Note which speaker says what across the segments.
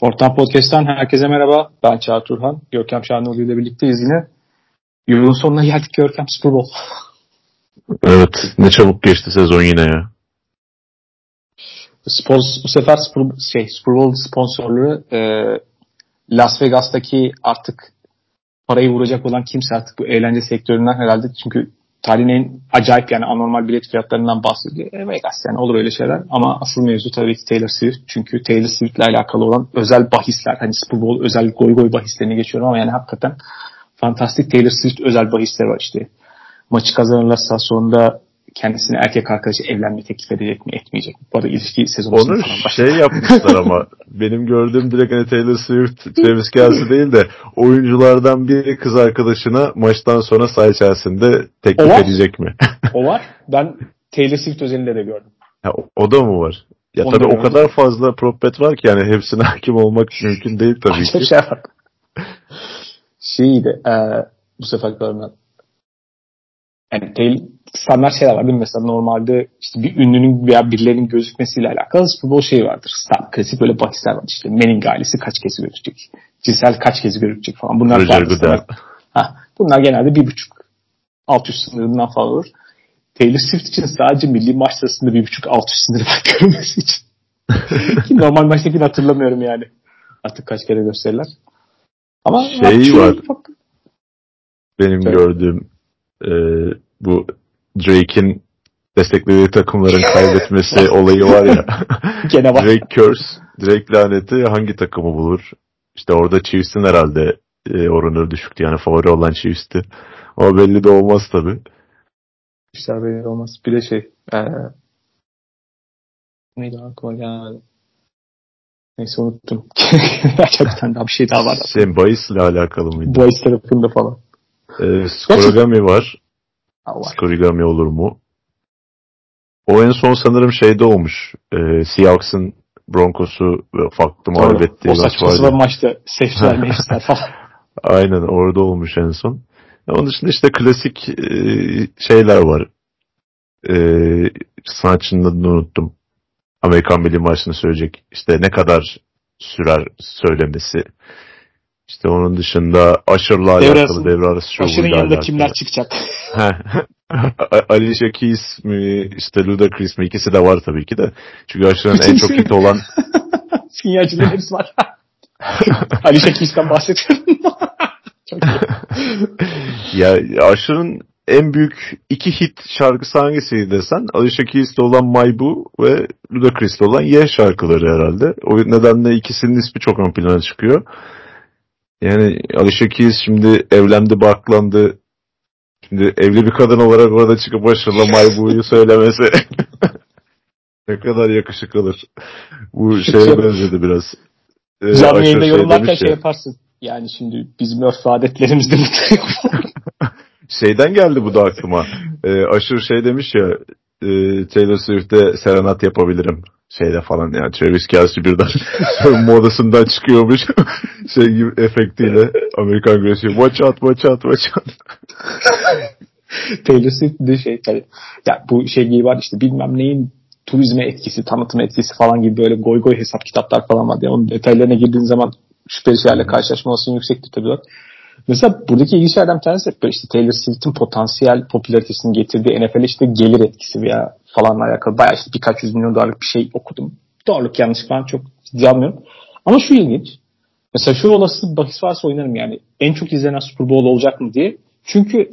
Speaker 1: Ortam Podcast'tan herkese merhaba. Ben Çağatay Turhan. Görkem Şahinoğlu ile birlikteyiz yine. Yolun sonuna geldik Görkem Super Bowl.
Speaker 2: Evet. Ne çabuk geçti sezon yine ya.
Speaker 1: Spor, bu sefer Super, şey, Super Bowl sponsorluğu e, Las Vegas'taki artık parayı vuracak olan kimse artık bu eğlence sektöründen herhalde çünkü tarihin acayip yani anormal bilet fiyatlarından bahsediyor. E, Vegas yani olur öyle şeyler ama asıl mevzu tabii ki Taylor Swift. Çünkü Taylor Swift ile alakalı olan özel bahisler hani Super Bowl özel goy goy bahislerini geçiyorum ama yani hakikaten fantastik Taylor Swift özel bahisler var işte. Maçı kazanırlarsa sonunda kendisine erkek arkadaşı evlenme teklif edecek mi etmeyecek mi? Bu arada ilişki sezonu
Speaker 2: Onu falan şey yapmışlar ama benim gördüğüm direkt hani Taylor Swift, Travis Kelsey değil de oyunculardan biri kız arkadaşına maçtan sonra saha içerisinde teklif edecek mi?
Speaker 1: o var. Ben Taylor Swift özelinde de gördüm.
Speaker 2: Ha, o da mı var? Ya Onu tabii o kadar fazla propet var ki yani hepsine hakim olmak mümkün değil tabii
Speaker 1: Başka
Speaker 2: ki.
Speaker 1: şey var. Şeydi e, bu sefer görmem. Yani Taylor, standart şeyler var değil mi? Mesela normalde işte bir ünlünün veya birilerinin gözükmesiyle alakalı futbol şeyi vardır. Standart, klasik böyle bahisler var. İşte Manning ailesi kaç kez gözükecek? Cinsel kaç kez gözükecek falan. Bunlar
Speaker 2: vardır.
Speaker 1: Ha, bunlar genelde bir buçuk alt üst sınırından falan olur. Taylor Swift için sadece milli maç sırasında bir buçuk alt üst sınırı var görmesi için. Ki normal maçtakini hatırlamıyorum yani. Artık kaç kere gösterirler. Ama
Speaker 2: şey var. Bak... Benim Tabii. gördüğüm e, bu Drake'in desteklediği takımların kaybetmesi olayı var ya.
Speaker 1: Gene var.
Speaker 2: Drake curse, Drake laneti hangi takımı bulur? İşte orada Chiefs'in herhalde e, oranı düşüktü. Yani favori olan Chiefs'ti. Ama belli de olmaz tabi.
Speaker 1: İşler belli olmaz. Bir de şey ee, neydi aklıma gelmedi. Neyse unuttum. Çok bir tane daha bir şey daha var.
Speaker 2: Şey, bahisle alakalı mıydı?
Speaker 1: Bahis tarafında falan.
Speaker 2: Ee, Skorigami var. Skorigami olur mu? O en son sanırım şeyde olmuş. Ee, Seahawks'ın Broncos'u farklı mağlup ettiği
Speaker 1: maç vardı. O saçma maçta safety'ler mevziler falan.
Speaker 2: Aynen orada olmuş en son. Onun dışında işte klasik e, şeyler var. E, sanatçının adını unuttum. Amerikan Milli Marşı'nı söyleyecek. İşte ne kadar sürer söylemesi. İşte onun dışında aşırıla alakalı devre arası
Speaker 1: şovuyla Aşırın yanında alakalı. kimler çıkacak?
Speaker 2: Alicia Keys mi işte Ludacris mi ikisi de var tabii ki de. Çünkü aşırının en çok hit olan
Speaker 1: Sinyalcilerin hepsi var. Alicia Keys'ten bahsediyorum. çok
Speaker 2: ya aşırının en büyük iki hit şarkısı hangisiydi desen Alicia Keys'te olan My Boo ve Ludacris'te olan Ye şarkıları herhalde. O nedenle ikisinin ismi çok ön plana çıkıyor. Yani Alicia Keys şimdi evlendi, baklandı. Şimdi evli bir kadın olarak orada çıkıp başarılı My Boo'yu söylemesi ne kadar yakışık Bu şeye benzedi biraz.
Speaker 1: Ee, Canlı yayında şey yorumlarken şey yaparsın. Yani şimdi bizim örf adetlerimizde mutlaka
Speaker 2: Şeyden geldi bu da aklıma. Ee, aşırı şey demiş ya e, Taylor Swift'te serenat yapabilirim şeyde falan yani Travis Kelsey birden modasından çıkıyormuş. Şey gibi efektiyle Amerikan güreşi. Watch out watch out watch out.
Speaker 1: Taylor Swift de şey yani, ya bu şey gibi var işte bilmem neyin turizme etkisi, tanıtım etkisi falan gibi böyle goy goy hesap kitaplar falan var. Yani onun detaylarına girdiğin zaman şüpheli şeylerle karşılaşma olasılığı yüksektir tabii. Mesela buradaki ilginç şeylerden bir tanesi işte Taylor Swift'in potansiyel popülaritesini getirdiği NFL işte gelir etkisi veya falanla alakalı bayağı işte birkaç yüz milyon dolarlık bir şey okudum. Doğruluk yanlış falan çok ciddi. Ama şu ilginç. Mesela şu olası bahis varsa oynarım yani. En çok izlenen Super Bowl olacak mı diye. Çünkü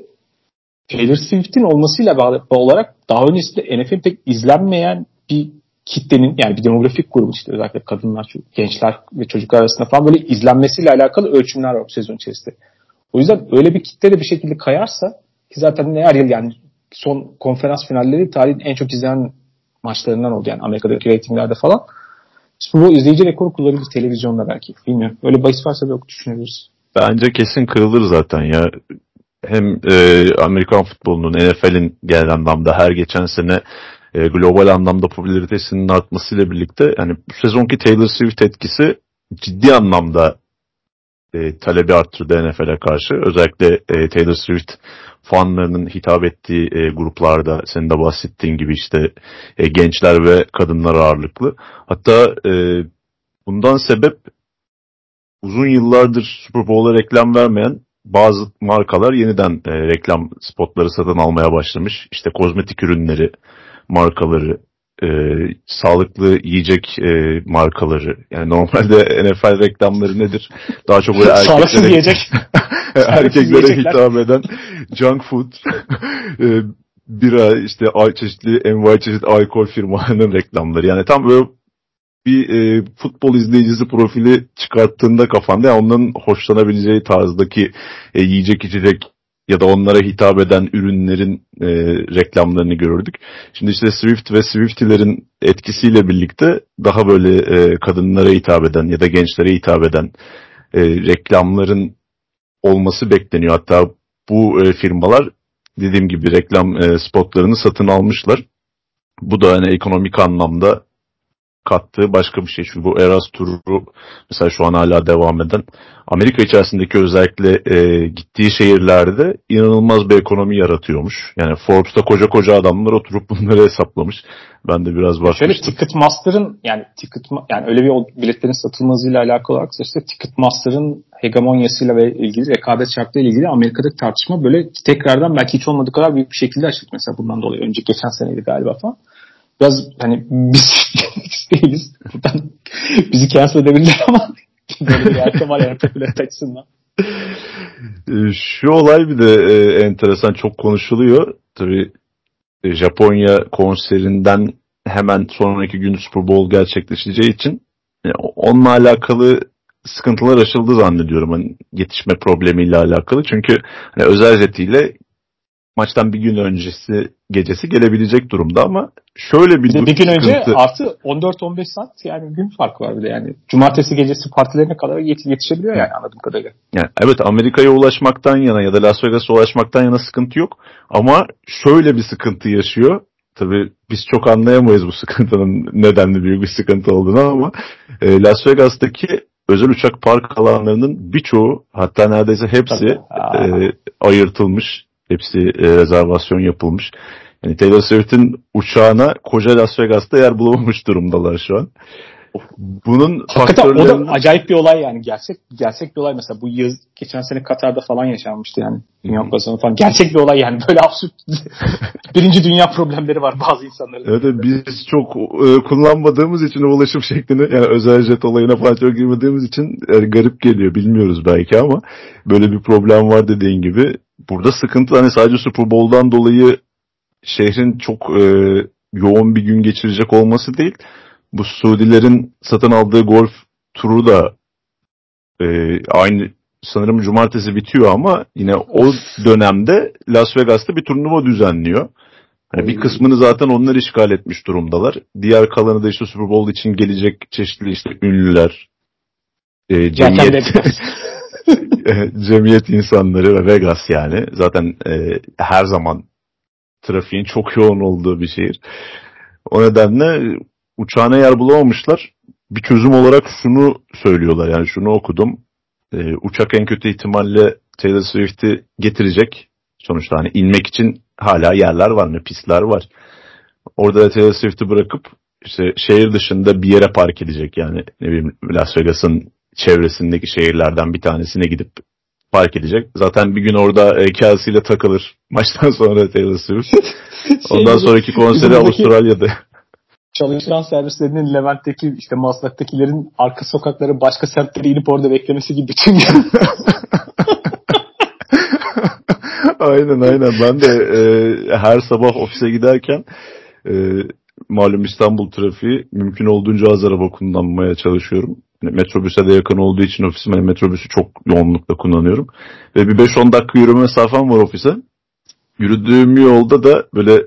Speaker 1: Taylor Swift'in olmasıyla bağlı olarak daha öncesinde NFL pek izlenmeyen bir kitlenin yani bir demografik grubu işte özellikle kadınlar, gençler ve çocuklar arasında falan böyle izlenmesiyle alakalı ölçümler var bu sezon içerisinde. O yüzden öyle bir kitle de bir şekilde kayarsa ki zaten her yıl yani son konferans finalleri tarihin en çok izlenen maçlarından oldu yani Amerika'daki reytinglerde falan. Super Bowl izleyici rekoru kullanılır televizyonda belki. Bilmiyorum. Öyle bahis varsa yok düşünebiliriz.
Speaker 2: Bence kesin kırılır zaten ya. Hem e, Amerikan futbolunun, NFL'in genel anlamda her geçen sene e, global anlamda popülaritesinin artmasıyla birlikte yani bu sezonki Taylor Swift etkisi ciddi anlamda e, talebi arttırdı NFL'e karşı. Özellikle e, Taylor Swift fanlarının hitap ettiği e, gruplarda senin de bahsettiğin gibi işte e, gençler ve kadınlar ağırlıklı. Hatta e, bundan sebep uzun yıllardır Super Bowl'a reklam vermeyen bazı markalar yeniden e, reklam spotları satın almaya başlamış. İşte kozmetik ürünleri markaları, e, sağlıklı yiyecek e, markaları. Yani normalde NFL reklamları nedir? Daha çok böyle erkeklere, yiyecek. erkeklere hitap eden junk food, e, bira, işte çeşitli envai çeşit alkol firmalarının reklamları. Yani tam böyle bir e, futbol izleyicisi profili çıkarttığında kafanda yani onların hoşlanabileceği tarzdaki e, yiyecek içecek ya da onlara hitap eden ürünlerin e, reklamlarını görürdük. Şimdi işte Swift ve Swifty'lerin etkisiyle birlikte daha böyle e, kadınlara hitap eden ya da gençlere hitap eden e, reklamların olması bekleniyor. Hatta bu e, firmalar dediğim gibi reklam e, spotlarını satın almışlar. Bu da hani ekonomik anlamda kattığı başka bir şey. Çünkü bu Eras turu mesela şu an hala devam eden Amerika içerisindeki özellikle e, gittiği şehirlerde inanılmaz bir ekonomi yaratıyormuş. Yani Forbes'ta koca koca adamlar oturup bunları hesaplamış. Ben de biraz bakmıştım.
Speaker 1: Şöyle Ticketmaster'ın yani Ticket yani öyle bir biletlerin satılmasıyla alakalı olarak işte Ticketmaster'ın hegemonyasıyla ve ilgili rekabet şartlarıyla ilgili Amerika'daki tartışma böyle tekrardan belki hiç olmadığı kadar büyük bir şekilde açıldı mesela bundan dolayı. Önce geçen seneydi galiba falan biraz hani biz değiliz. Buradan bizi cancel edebilirler ama böyle bir yerde var yani açısından.
Speaker 2: Ee, şu olay bir de e, enteresan çok konuşuluyor. Tabii e, Japonya konserinden hemen sonraki gün Super Bowl gerçekleşeceği için yani e, onunla alakalı sıkıntılar aşıldı zannediyorum. Hani yetişme problemiyle alakalı. Çünkü hani özel jetiyle maçtan bir gün öncesi gecesi gelebilecek durumda ama şöyle bir,
Speaker 1: bir, bir gün önce artı 14-15 saat yani gün farkı var bir de yani. Cumartesi gecesi partilerine kadar yet- yetişebiliyor yani anladığım kadarıyla.
Speaker 2: Yani evet Amerika'ya ulaşmaktan yana ya da Las Vegas'a ulaşmaktan yana sıkıntı yok ama şöyle bir sıkıntı yaşıyor. Tabii biz çok anlayamayız bu sıkıntının nedenli büyük bir sıkıntı olduğunu ama e, Las Vegas'taki özel uçak park alanlarının birçoğu hatta neredeyse hepsi e, ayırtılmış Hepsi e, rezervasyon yapılmış. Yani Taylor Swift'in uçağına koca Las Vegas'ta yer bulamamış durumdalar şu an. Bunun
Speaker 1: Hakikaten faktörlerini... o da acayip bir olay yani. Gerçek gerçek bir olay mesela bu yaz geçen sene Katar'da falan yaşanmıştı yani. Dünya Kupası'nda falan. Gerçek bir olay yani. Böyle absürt birinci dünya problemleri var bazı insanların.
Speaker 2: Evet biz çok e, kullanmadığımız için o ulaşım şeklini yani özel jet olayına falan çok girmediğimiz için yani garip geliyor. Bilmiyoruz belki ama böyle bir problem var dediğin gibi. Burada sıkıntı hani sadece Super Bowl'dan dolayı şehrin çok e, yoğun bir gün geçirecek olması değil bu Suudilerin satın aldığı golf turu da e, aynı sanırım cumartesi bitiyor ama yine o dönemde Las Vegas'ta bir turnuva düzenliyor. Yani bir kısmını zaten onlar işgal etmiş durumdalar. Diğer kalanı da işte Super Bowl için gelecek çeşitli işte ünlüler, e, cemiyet, cemiyet insanları ve Vegas yani. Zaten e, her zaman trafiğin çok yoğun olduğu bir şehir. O nedenle uçağına yer bulamamışlar. Bir çözüm olarak şunu söylüyorlar yani şunu okudum. E, uçak en kötü ihtimalle Taylor Swift'i getirecek. Sonuçta hani inmek için hala yerler var mı pistler var. Orada da Taylor Swift'i bırakıp işte şehir dışında bir yere park edecek yani ne bileyim Las Vegas'ın çevresindeki şehirlerden bir tanesine gidip park edecek. Zaten bir gün orada e, Kelsey ile takılır. Maçtan sonra Taylor Swift. Ondan şey, sonraki konseri Avustralya'da
Speaker 1: çalışan servislerinin Levent'teki işte Maslak'takilerin arka sokakları başka semtlere inip orada beklemesi gibi bütün
Speaker 2: aynen aynen. Ben de e, her sabah ofise giderken e, malum İstanbul trafiği mümkün olduğunca az araba kullanmaya çalışıyorum. Yani metrobüse de yakın olduğu için ofisime yani metrobüsü çok yoğunlukla kullanıyorum. Ve bir 5-10 dakika yürüme mesafem var ofise. Yürüdüğüm yolda da böyle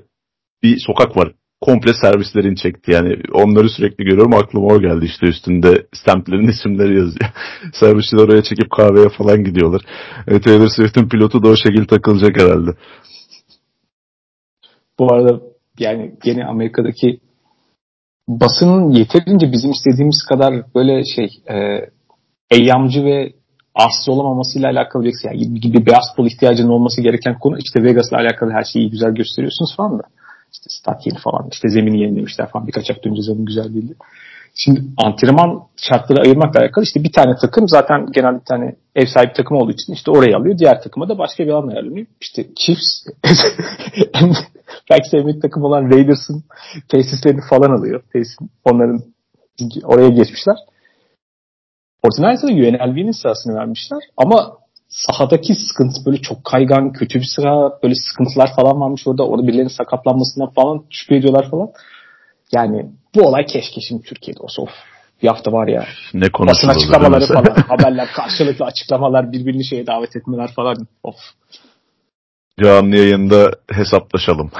Speaker 2: bir sokak var komple servislerin çekti. Yani onları sürekli görüyorum aklıma o geldi işte üstünde stemplerin isimleri yazıyor. Servisçiler oraya çekip kahveye falan gidiyorlar. E, Taylor Swift'in pilotu da o şekilde takılacak herhalde.
Speaker 1: Bu arada yani gene Amerika'daki basının yeterince bizim istediğimiz kadar böyle şey e, eyyamcı ve arsız olamamasıyla alakalı bir şey. Yani gibi beyaz pol ihtiyacının olması gereken konu işte Vegas'la alakalı her şeyi güzel gösteriyorsunuz falan da. İşte stat yeni falan. İşte zemini yenilemişler falan. Birkaç hafta önce zemin güzel değildi. Şimdi antrenman şartları ayırmakla alakalı işte bir tane takım zaten genelde tane ev sahibi takım olduğu için işte orayı alıyor. Diğer takıma da başka bir alan ayarlanıyor. İşte Chiefs belki sevmek takım olan Raiders'ın tesislerini falan alıyor. Tesisin, onların oraya geçmişler. Fortnite'a da UNLV'nin sırasını vermişler. Ama sahadaki sıkıntı böyle çok kaygan, kötü bir sıra, böyle sıkıntılar falan varmış orada. Orada birilerinin sakatlanmasından falan şüphe ediyorlar falan. Yani bu olay keşke şimdi Türkiye'de olsa. Of bir hafta var ya.
Speaker 2: Ne
Speaker 1: Basın açıklamaları falan. haberler, karşılıklı açıklamalar, birbirini şeye davet etmeler falan. Of.
Speaker 2: Canlı yayında hesaplaşalım.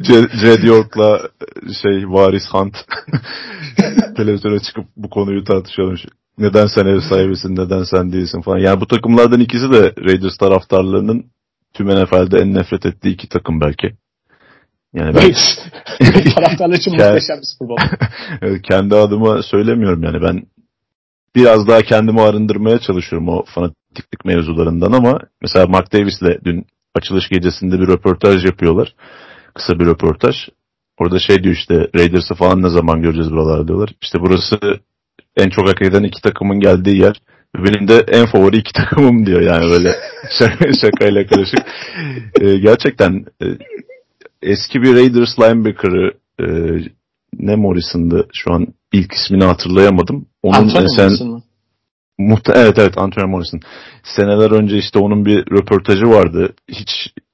Speaker 2: Jed York'la şey Varis Hunt televizyona çıkıp bu konuyu tartışalım. Neden sen ev sahibisin, neden sen değilsin falan. Yani bu takımlardan ikisi de Raiders taraftarlarının tüm NFL'de en nefret ettiği iki takım belki.
Speaker 1: Yani ben taraftarlar için muhteşem bir Super
Speaker 2: Bowl. kendi adıma söylemiyorum yani ben biraz daha kendimi arındırmaya çalışıyorum o fanatiklik mevzularından ama mesela Mark Davis'le dün açılış gecesinde bir röportaj yapıyorlar. Kısa bir röportaj. Orada şey diyor işte Raiders'ı falan ne zaman göreceğiz buralarda diyorlar. İşte burası en çok hak eden iki takımın geldiği yer. Benim de en favori iki takımım diyor yani böyle şakayla karışık. Ee, gerçekten e, eski bir Raiders linebacker'ı e, ne Morrison'dı şu an ilk ismini hatırlayamadım.
Speaker 1: Onun Antonio sen, Morrison mı?
Speaker 2: Muhte evet evet Antonio Morrison. Seneler önce işte onun bir röportajı vardı. Hiç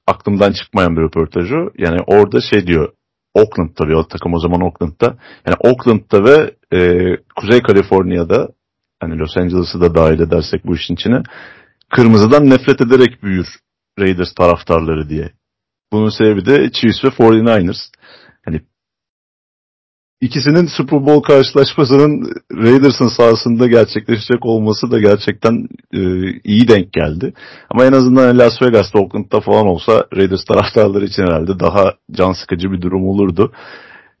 Speaker 2: aklımdan çıkmayan bir röportajı. Yani orada şey diyor. Oakland tabii o takım o zaman Oakland'da. Yani Oakland'da ve e, Kuzey Kaliforniya'da hani Los Angeles'ı da dahil edersek bu işin içine kırmızıdan nefret ederek büyür Raiders taraftarları diye. Bunun sebebi de Chiefs ve 49ers. Hani ikisinin Super Bowl karşılaşmasının Raiders'ın sahasında gerçekleşecek olması da gerçekten e, iyi denk geldi. Ama en azından Las Vegas'ta, Oakland'da falan olsa Raiders taraftarları için herhalde daha can sıkıcı bir durum olurdu.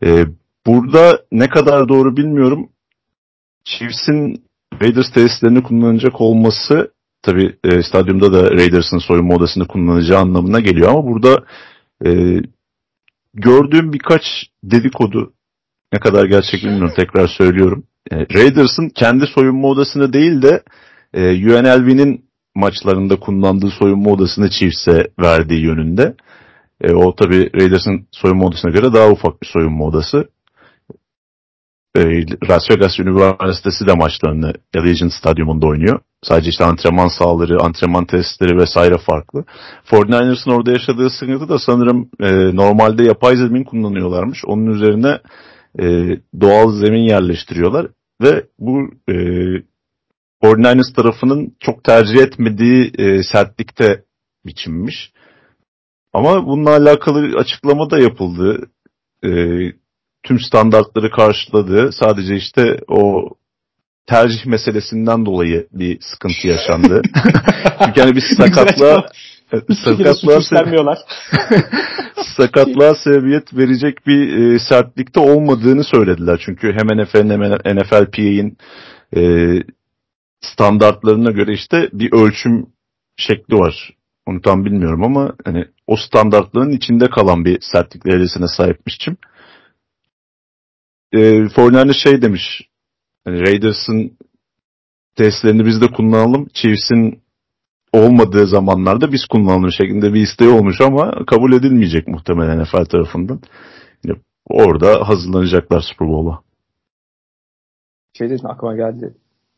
Speaker 2: E, burada ne kadar doğru bilmiyorum. Chiefs'in Raiders tesislerini kullanacak olması tabi e, stadyumda da Raiders'ın soyunma odasını kullanacağı anlamına geliyor ama burada e, gördüğüm birkaç dedikodu ne kadar gerçek bilmiyorum tekrar söylüyorum. E, Raiders'ın kendi soyunma odasını değil de e, UNLV'nin maçlarında kullandığı soyunma odasını Chiefs'e verdiği yönünde. E, o tabi Raiders'ın soyunma odasına göre daha ufak bir soyunma odası e, Las Vegas Üniversitesi de maçlarını Allegiant Stadyumunda oynuyor. Sadece işte antrenman sahaları, antrenman testleri vesaire farklı. 49ers'ın orada yaşadığı sıkıntı da sanırım e, normalde yapay zemin kullanıyorlarmış. Onun üzerine e, doğal zemin yerleştiriyorlar ve bu e, 49ers tarafının çok tercih etmediği e, sertlikte biçilmiş. Ama bununla alakalı açıklama da yapıldı. E, tüm standartları karşıladı. Sadece işte o tercih meselesinden dolayı bir sıkıntı yaşandı. Çünkü hani bir sakatlığa
Speaker 1: sakatlığa, se
Speaker 2: sakatlığa sebebiyet verecek bir e, sertlikte olmadığını söylediler. Çünkü hem NFL'in hem NFLPA'in e, standartlarına göre işte bir ölçüm şekli var. Onu tam bilmiyorum ama hani o standartların içinde kalan bir sertlik derecesine sahipmişim e, Fortnite şey demiş. Hani Raiders'ın testlerini biz de kullanalım. Chiefs'in olmadığı zamanlarda biz kullanalım şeklinde bir isteği olmuş ama kabul edilmeyecek muhtemelen NFL tarafından. Yani orada hazırlanacaklar Super Bowl'a.
Speaker 1: Şey dedim aklıma geldi.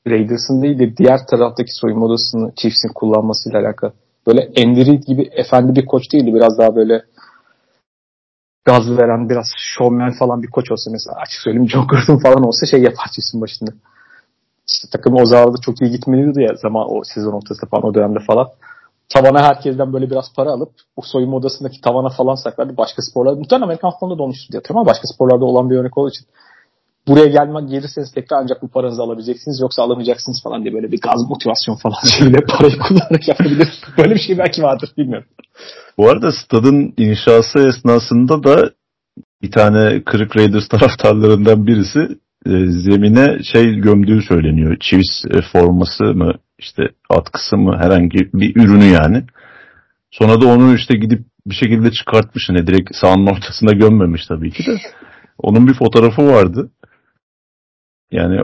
Speaker 1: Raiders'ın değil de diğer taraftaki soyunma odasını Chiefs'in kullanmasıyla alakalı. Böyle Andy Reid gibi efendi bir koç değildi. Biraz daha böyle gaz veren biraz showman falan bir koç olsa mesela açık söyleyeyim John Gruden falan olsa şey yapar çizsin başında. İşte takım o zamanlarda çok iyi gitmeliydi ya zaman o sezon ortasında falan o dönemde falan. Tavana herkesten böyle biraz para alıp o soyunma odasındaki tavana falan saklardı. Başka sporlarda muhtemelen Amerikan futbolunda da olmuştu diye hatırlıyorum ama başka sporlarda olan bir örnek olduğu için buraya gelmek gelirseniz tekrar ancak bu paranızı alabileceksiniz yoksa alamayacaksınız falan diye böyle bir gaz motivasyon falan şeyle parayı kullanarak yapabilir. Böyle bir şey belki vardır bilmiyorum.
Speaker 2: Bu arada stadın inşası esnasında da bir tane kırık Raiders taraftarlarından birisi e, zemine şey gömdüğü söyleniyor. Chiefs e, forması mı işte atkısı mı herhangi bir ürünü yani. Sonra da onu işte gidip bir şekilde çıkartmış. Hani direkt sahanın ortasında gömmemiş tabii ki de. Onun bir fotoğrafı vardı. Yani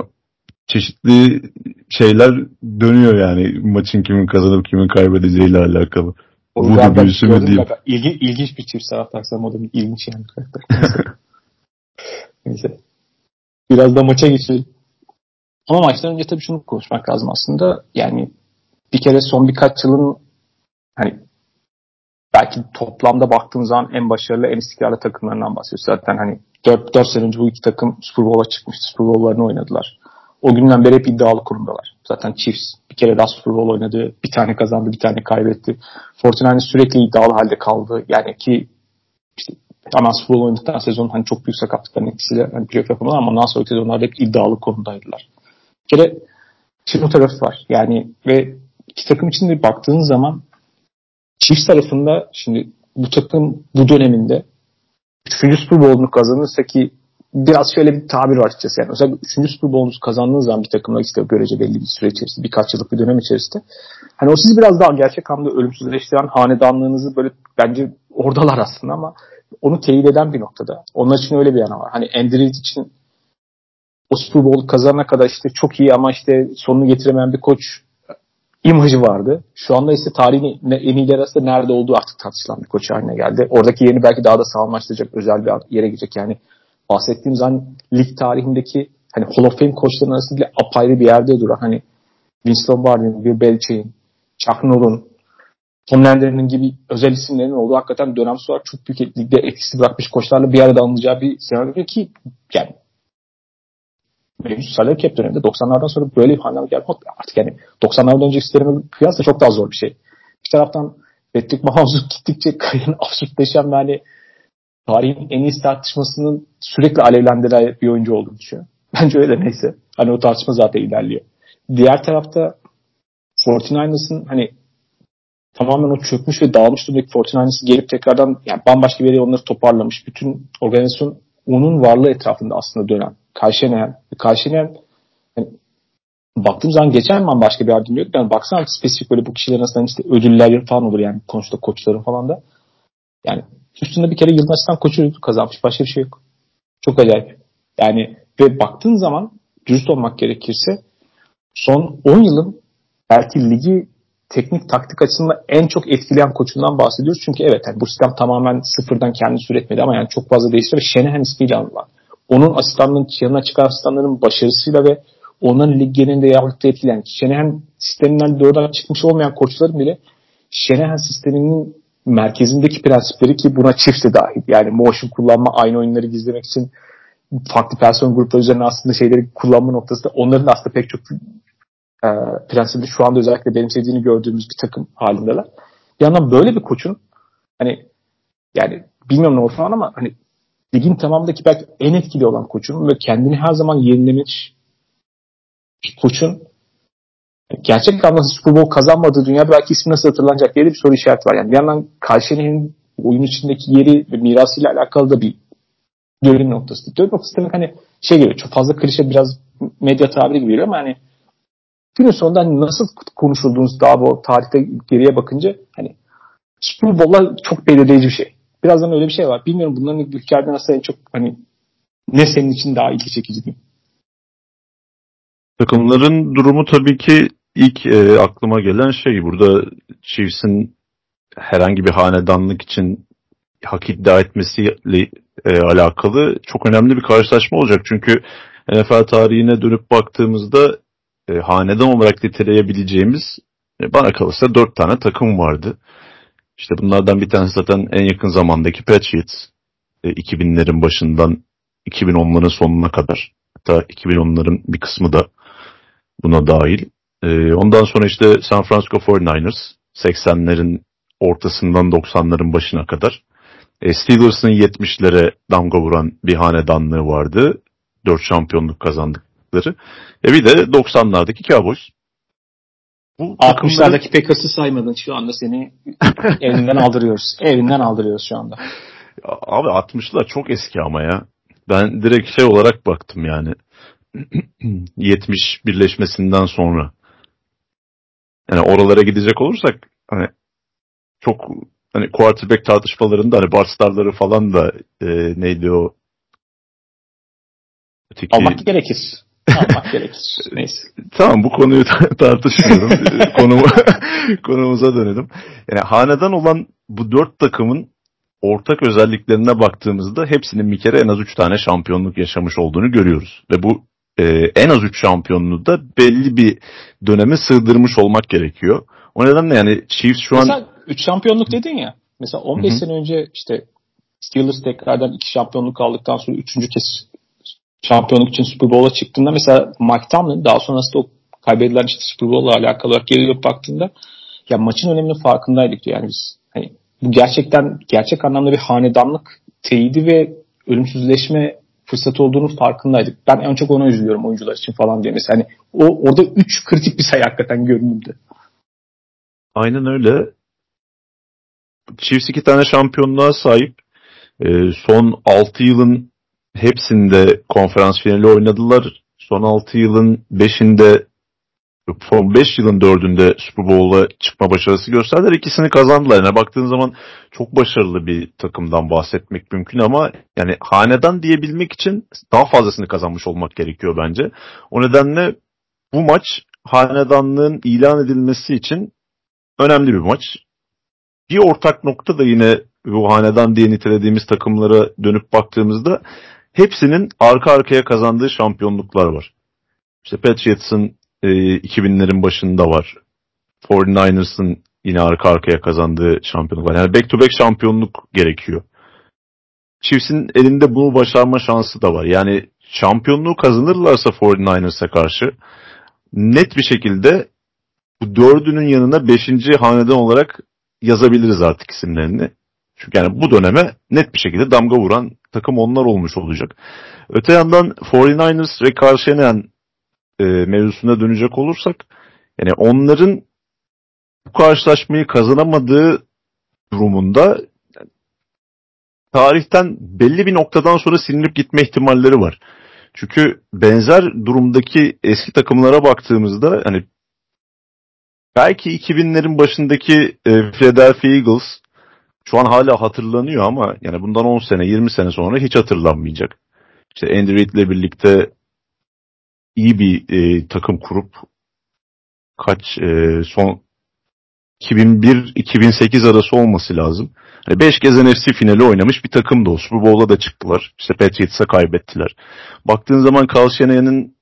Speaker 2: çeşitli şeyler dönüyor yani maçın kimin kazanıp kimin kaybedeceğiyle alakalı.
Speaker 1: O Voodoo büyüsü mü diyeyim. İlgi, ilginç bir çift taraftarsam o da bir ilginç yani karakter. Neyse. Biraz da maça geçelim. Ama maçtan önce tabii şunu konuşmak lazım aslında. Yani bir kere son birkaç yılın hani belki toplamda baktığımız zaman en başarılı, en istikrarlı takımlarından bahsediyoruz. Zaten hani 4, 4 sene önce bu iki takım Super Bowl'a çıkmıştı. Super Bowl'larını oynadılar. O günden beri hep iddialı kurumdalar. Zaten Chiefs bir kere daha Super Bowl oynadı. Bir tane kazandı, bir tane kaybetti. Fortnite sürekli iddialı halde kaldı. Yani ki işte ama Super Bowl oynadıktan sezon hani çok büyük sakatlıkların etkisiyle hani playoff yapamadı ama ondan sonraki sezonlarda hep iddialı konumdaydılar. Bir kere şimdi o tarafı var. Yani ve iki takım içinde baktığın zaman Chiefs tarafında şimdi bu takım bu döneminde 3. Super Bowl'unu kazanırsa ki biraz şöyle bir tabir var açıkçası. Yani özellikle 3. Super Bowl'unuzu kazandığınız zaman bir takımla işte görece belli bir süre içerisinde, birkaç yıllık bir dönem içerisinde. Hani o sizi biraz daha gerçek anlamda ölümsüzleştiren hanedanlığınızı böyle bence oradalar aslında ama onu teyit eden bir noktada. Onun için öyle bir yana var. Hani Andrew için o Super Bowl kazanana kadar işte çok iyi ama işte sonunu getiremeyen bir koç imajı vardı. Şu anda ise tarihin en iyiler arasında nerede olduğu artık tartışılan bir koç haline geldi. Oradaki yerini belki daha da sağlamlaştıracak özel bir yere gidecek. Yani bahsettiğim zaman lig tarihindeki hani Hall of Fame koçların arasında bile apayrı bir yerde duran hani Vince Lombardi, Bill Belichick'in, Chuck Noll'un, Tom Lander'in gibi özel isimlerin olduğu hakikaten dönemsel olarak çok büyük ligde etkisi bırakmış koçlarla bir arada alınacağı bir senaryo ki yani mevcut salary cap döneminde 90'lardan sonra böyle bir handlama gelmek artık yani 90'lardan önceki sisteme kıyasla çok daha zor bir şey. Bir taraftan Patrick Mahomes'un gittikçe kayın absürtleşen ve hani tarihin en iyi tartışmasının sürekli alevlendiren bir oyuncu olduğunu düşünüyorum. Bence öyle neyse. Hani o tartışma zaten ilerliyor. Diğer tarafta 49ers'ın hani tamamen o çökmüş ve dağılmış durumdaki 49ers'ı gelip tekrardan yani bambaşka bir yere onları toparlamış. Bütün organizasyon onun varlığı etrafında aslında dönen. Karşılayan, karşılayan yani baktığım zaman geçen ben başka bir yardım yok. Yani baksana spesifik böyle bu kişilerin arasında işte ödüller falan olur yani konuşta koçların falan da. Yani üstünde bir kere yılın asistan koçu kazanmış. Başka bir şey yok. Çok acayip. Yani ve baktığın zaman dürüst olmak gerekirse son 10 yılın belki ligi teknik taktik açısından en çok etkileyen koçundan bahsediyoruz. Çünkü evet yani bu sistem tamamen sıfırdan kendisi üretmedi ama yani çok fazla değişti ve Shanahan ismiyle anılan. Onun asistanlığın yanına çıkan asistanların başarısıyla ve onların lig genelinde yaptığı etkileyen Shanahan sisteminden doğrudan çıkmış olmayan koçların bile Shanahan sisteminin merkezindeki prensipleri ki buna çift de dahil. Yani motion kullanma, aynı oyunları gizlemek için farklı person grupları üzerine aslında şeyleri kullanma noktasında onların aslında pek çok e, prensibi şu anda özellikle benimsediğini gördüğümüz bir takım halindeler. Bir yandan böyle bir koçun hani yani bilmiyorum ne falan ama hani ligin tamamındaki belki en etkili olan koçun ve kendini her zaman yenilemiş koçun gerçek anlamda Super Bowl kazanmadığı dünyada belki ismi nasıl hatırlanacak diye de bir soru işareti var. Yani bir yandan Karşıyer'in oyun içindeki yeri ve mirasıyla alakalı da bir dönüm noktası. Dönüm noktası demek hani şey geliyor çok fazla klişe biraz medya tabiri gibi geliyor ama hani günün sonunda hani nasıl konuşulduğunuz daha bu tarihte geriye bakınca hani Super Bowl'lar çok belirleyici bir şey. Birazdan öyle bir şey var. Bilmiyorum bunların ülkelerde nasıl en çok hani ne senin için daha ilgi çekici diyeyim.
Speaker 2: Takımların durumu tabii ki ilk e, aklıma gelen şey burada Chiefs'in herhangi bir hanedanlık için hak iddia etmesiyle e, alakalı çok önemli bir karşılaşma olacak. Çünkü NFL tarihine dönüp baktığımızda e, hanedan olarak niteleyebileceğimiz e, bana kalırsa dört tane takım vardı. İşte bunlardan bir tanesi zaten en yakın zamandaki Patriots. E, 2000'lerin başından 2010'ların sonuna kadar. Hatta 2010'ların bir kısmı da buna dahil. E, ondan sonra işte San Francisco 49ers 80'lerin ortasından 90'ların başına kadar. E, Steelers'ın 70'lere damga vuran bir hanedanlığı vardı. 4 şampiyonluk kazandıkları. E bir de 90'lardaki Cowboys.
Speaker 1: Bu 60'lardaki Packers'ı saymadın şu anda seni evinden aldırıyoruz. Evinden aldırıyoruz şu anda.
Speaker 2: Abi 60'lar çok eski ama ya. Ben direkt şey olarak baktım yani. 70 birleşmesinden sonra. Yani oralara gidecek olursak hani çok hani quarterback tartışmalarında hani Barstarları falan da e, neydi o
Speaker 1: öteki... Almak gerekir. Almak gerekir. Neyse.
Speaker 2: Tamam bu konuyu tartışmıyorum. Konumu, konumuza dönelim. Yani hanedan olan bu dört takımın ortak özelliklerine baktığımızda hepsinin bir kere en az üç tane şampiyonluk yaşamış olduğunu görüyoruz. Ve bu e, en az üç şampiyonluğu da belli bir döneme sığdırmış olmak gerekiyor. O nedenle yani Chiefs şu
Speaker 1: Mesela
Speaker 2: an...
Speaker 1: 3 şampiyonluk dedin ya. Mesela 15 Hı-hı. sene önce işte Steelers tekrardan iki şampiyonluk aldıktan sonra üçüncü kez şampiyonluk için Super Bowl'a çıktığında mesela Mike Tomlin daha sonrasında o kaybedilen işte Super Bowl'la alakalı olarak geri baktığında ya maçın önemli farkındaydık yani biz. Hani bu gerçekten gerçek anlamda bir hanedanlık teyidi ve ölümsüzleşme fırsatı olduğunu farkındaydık. Ben en çok ona üzülüyorum oyuncular için falan diye. Mesela hani o orada 3 kritik bir sayı hakikaten görünürdü.
Speaker 2: Aynen öyle. Chiefs iki tane şampiyonluğa sahip. Ee, son 6 yılın hepsinde konferans finali oynadılar. Son 6 yılın 5'inde son 5 yılın 4'ünde Super Bowl'a çıkma başarısı gösterdiler. İkisini kazandılar. Yani baktığın zaman çok başarılı bir takımdan bahsetmek mümkün ama yani hanedan diyebilmek için daha fazlasını kazanmış olmak gerekiyor bence. O nedenle bu maç hanedanlığın ilan edilmesi için önemli bir maç. Bir ortak nokta da yine bu hanedan diye nitelediğimiz takımlara dönüp baktığımızda hepsinin arka arkaya kazandığı şampiyonluklar var. İşte Patriots'ın e, 2000'lerin başında var. 49ers'ın yine arka arkaya kazandığı şampiyonluk var. Yani back to back şampiyonluk gerekiyor. Chiefs'in elinde bunu başarma şansı da var. Yani şampiyonluğu kazanırlarsa 49ers'a karşı net bir şekilde bu dördünün yanına beşinci haneden olarak yazabiliriz artık isimlerini. Çünkü yani bu döneme net bir şekilde damga vuran takım onlar olmuş olacak. Öte yandan 49ers ve Karşıyenen e, mevzusuna dönecek olursak yani onların bu karşılaşmayı kazanamadığı durumunda tarihten belli bir noktadan sonra silinip gitme ihtimalleri var. Çünkü benzer durumdaki eski takımlara baktığımızda hani belki 2000'lerin başındaki e, Philadelphia Eagles şu an hala hatırlanıyor ama yani bundan 10 sene 20 sene sonra hiç hatırlanmayacak. İşte Andy Reid'le birlikte iyi bir e, takım kurup kaç e, son 2001-2008 arası olması lazım. Yani beş kez NFC finali oynamış bir takım da o. Super Bowl'a da çıktılar. İşte Patriots'a kaybettiler. Baktığın zaman Carl Shanahan'ın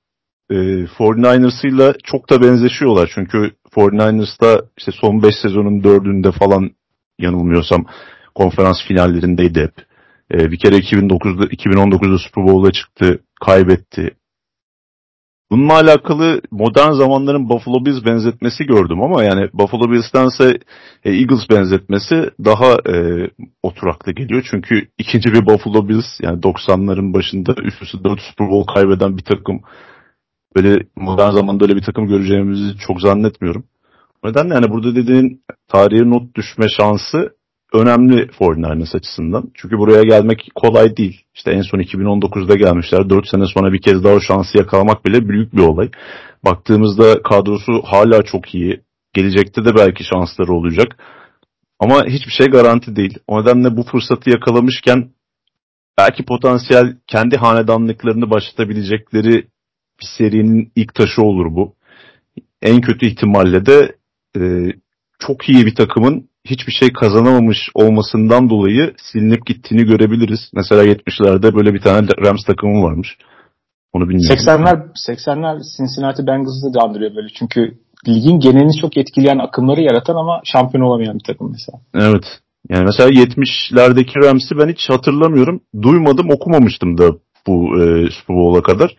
Speaker 2: e, 49ers'ıyla çok da benzeşiyorlar. Çünkü 49ers'da işte son 5 sezonun 4'ünde falan yanılmıyorsam konferans finallerindeydi hep. E, bir kere 2009'da 2019'da Super Bowl'a çıktı, kaybetti. Bununla alakalı modern zamanların Buffalo Bills benzetmesi gördüm ama yani Buffalo Bills'tense e, Eagles benzetmesi daha e, oturaklı geliyor. Çünkü ikinci bir Buffalo Bills yani 90'ların başında üst üste 4 Super Bowl kaybeden bir takım böyle modern zamanda öyle bir takım göreceğimizi çok zannetmiyorum. O nedenle yani burada dediğin tarihe not düşme şansı önemli 49ers açısından. Çünkü buraya gelmek kolay değil. İşte en son 2019'da gelmişler. 4 sene sonra bir kez daha o şansı yakalamak bile büyük bir olay. Baktığımızda kadrosu hala çok iyi. Gelecekte de belki şansları olacak. Ama hiçbir şey garanti değil. O nedenle bu fırsatı yakalamışken belki potansiyel kendi hanedanlıklarını başlatabilecekleri bir serinin ilk taşı olur bu. En kötü ihtimalle de e, çok iyi bir takımın hiçbir şey kazanamamış olmasından dolayı silinip gittiğini görebiliriz. Mesela 70'lerde böyle bir tane Rams takımı varmış. Onu bilmiyorum.
Speaker 1: 80'ler 80'ler Cincinnati Bengals'ı da andırıyor böyle. Çünkü ligin genelini çok etkileyen akımları yaratan ama şampiyon olamayan bir takım mesela.
Speaker 2: Evet. Yani mesela 70'lerdeki Rams'i ben hiç hatırlamıyorum. Duymadım, okumamıştım da bu e, Super Bowl'a kadar.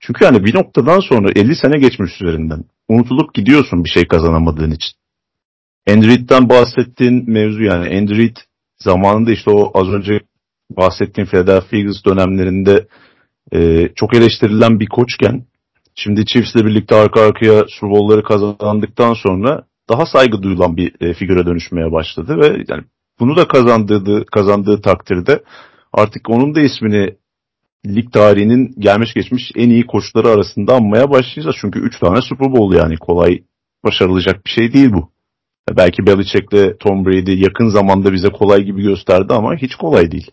Speaker 2: Çünkü yani bir noktadan sonra 50 sene geçmiş üzerinden. Unutulup gidiyorsun bir şey kazanamadığın için. Android'den bahsettiğin mevzu yani Android zamanında işte o az önce bahsettiğim Philadelphia Eagles dönemlerinde e, çok eleştirilen bir koçken şimdi Chiefs'le birlikte arka arkaya Super kazandıktan sonra daha saygı duyulan bir e, figüre dönüşmeye başladı ve yani bunu da kazandığı kazandığı takdirde artık onun da ismini lig tarihinin gelmiş geçmiş en iyi koçları arasında anmaya başlayacağız. Çünkü 3 tane Super Bowl yani kolay başarılacak bir şey değil bu. Belki Belichick'le Tom Brady yakın zamanda bize kolay gibi gösterdi ama hiç kolay değil.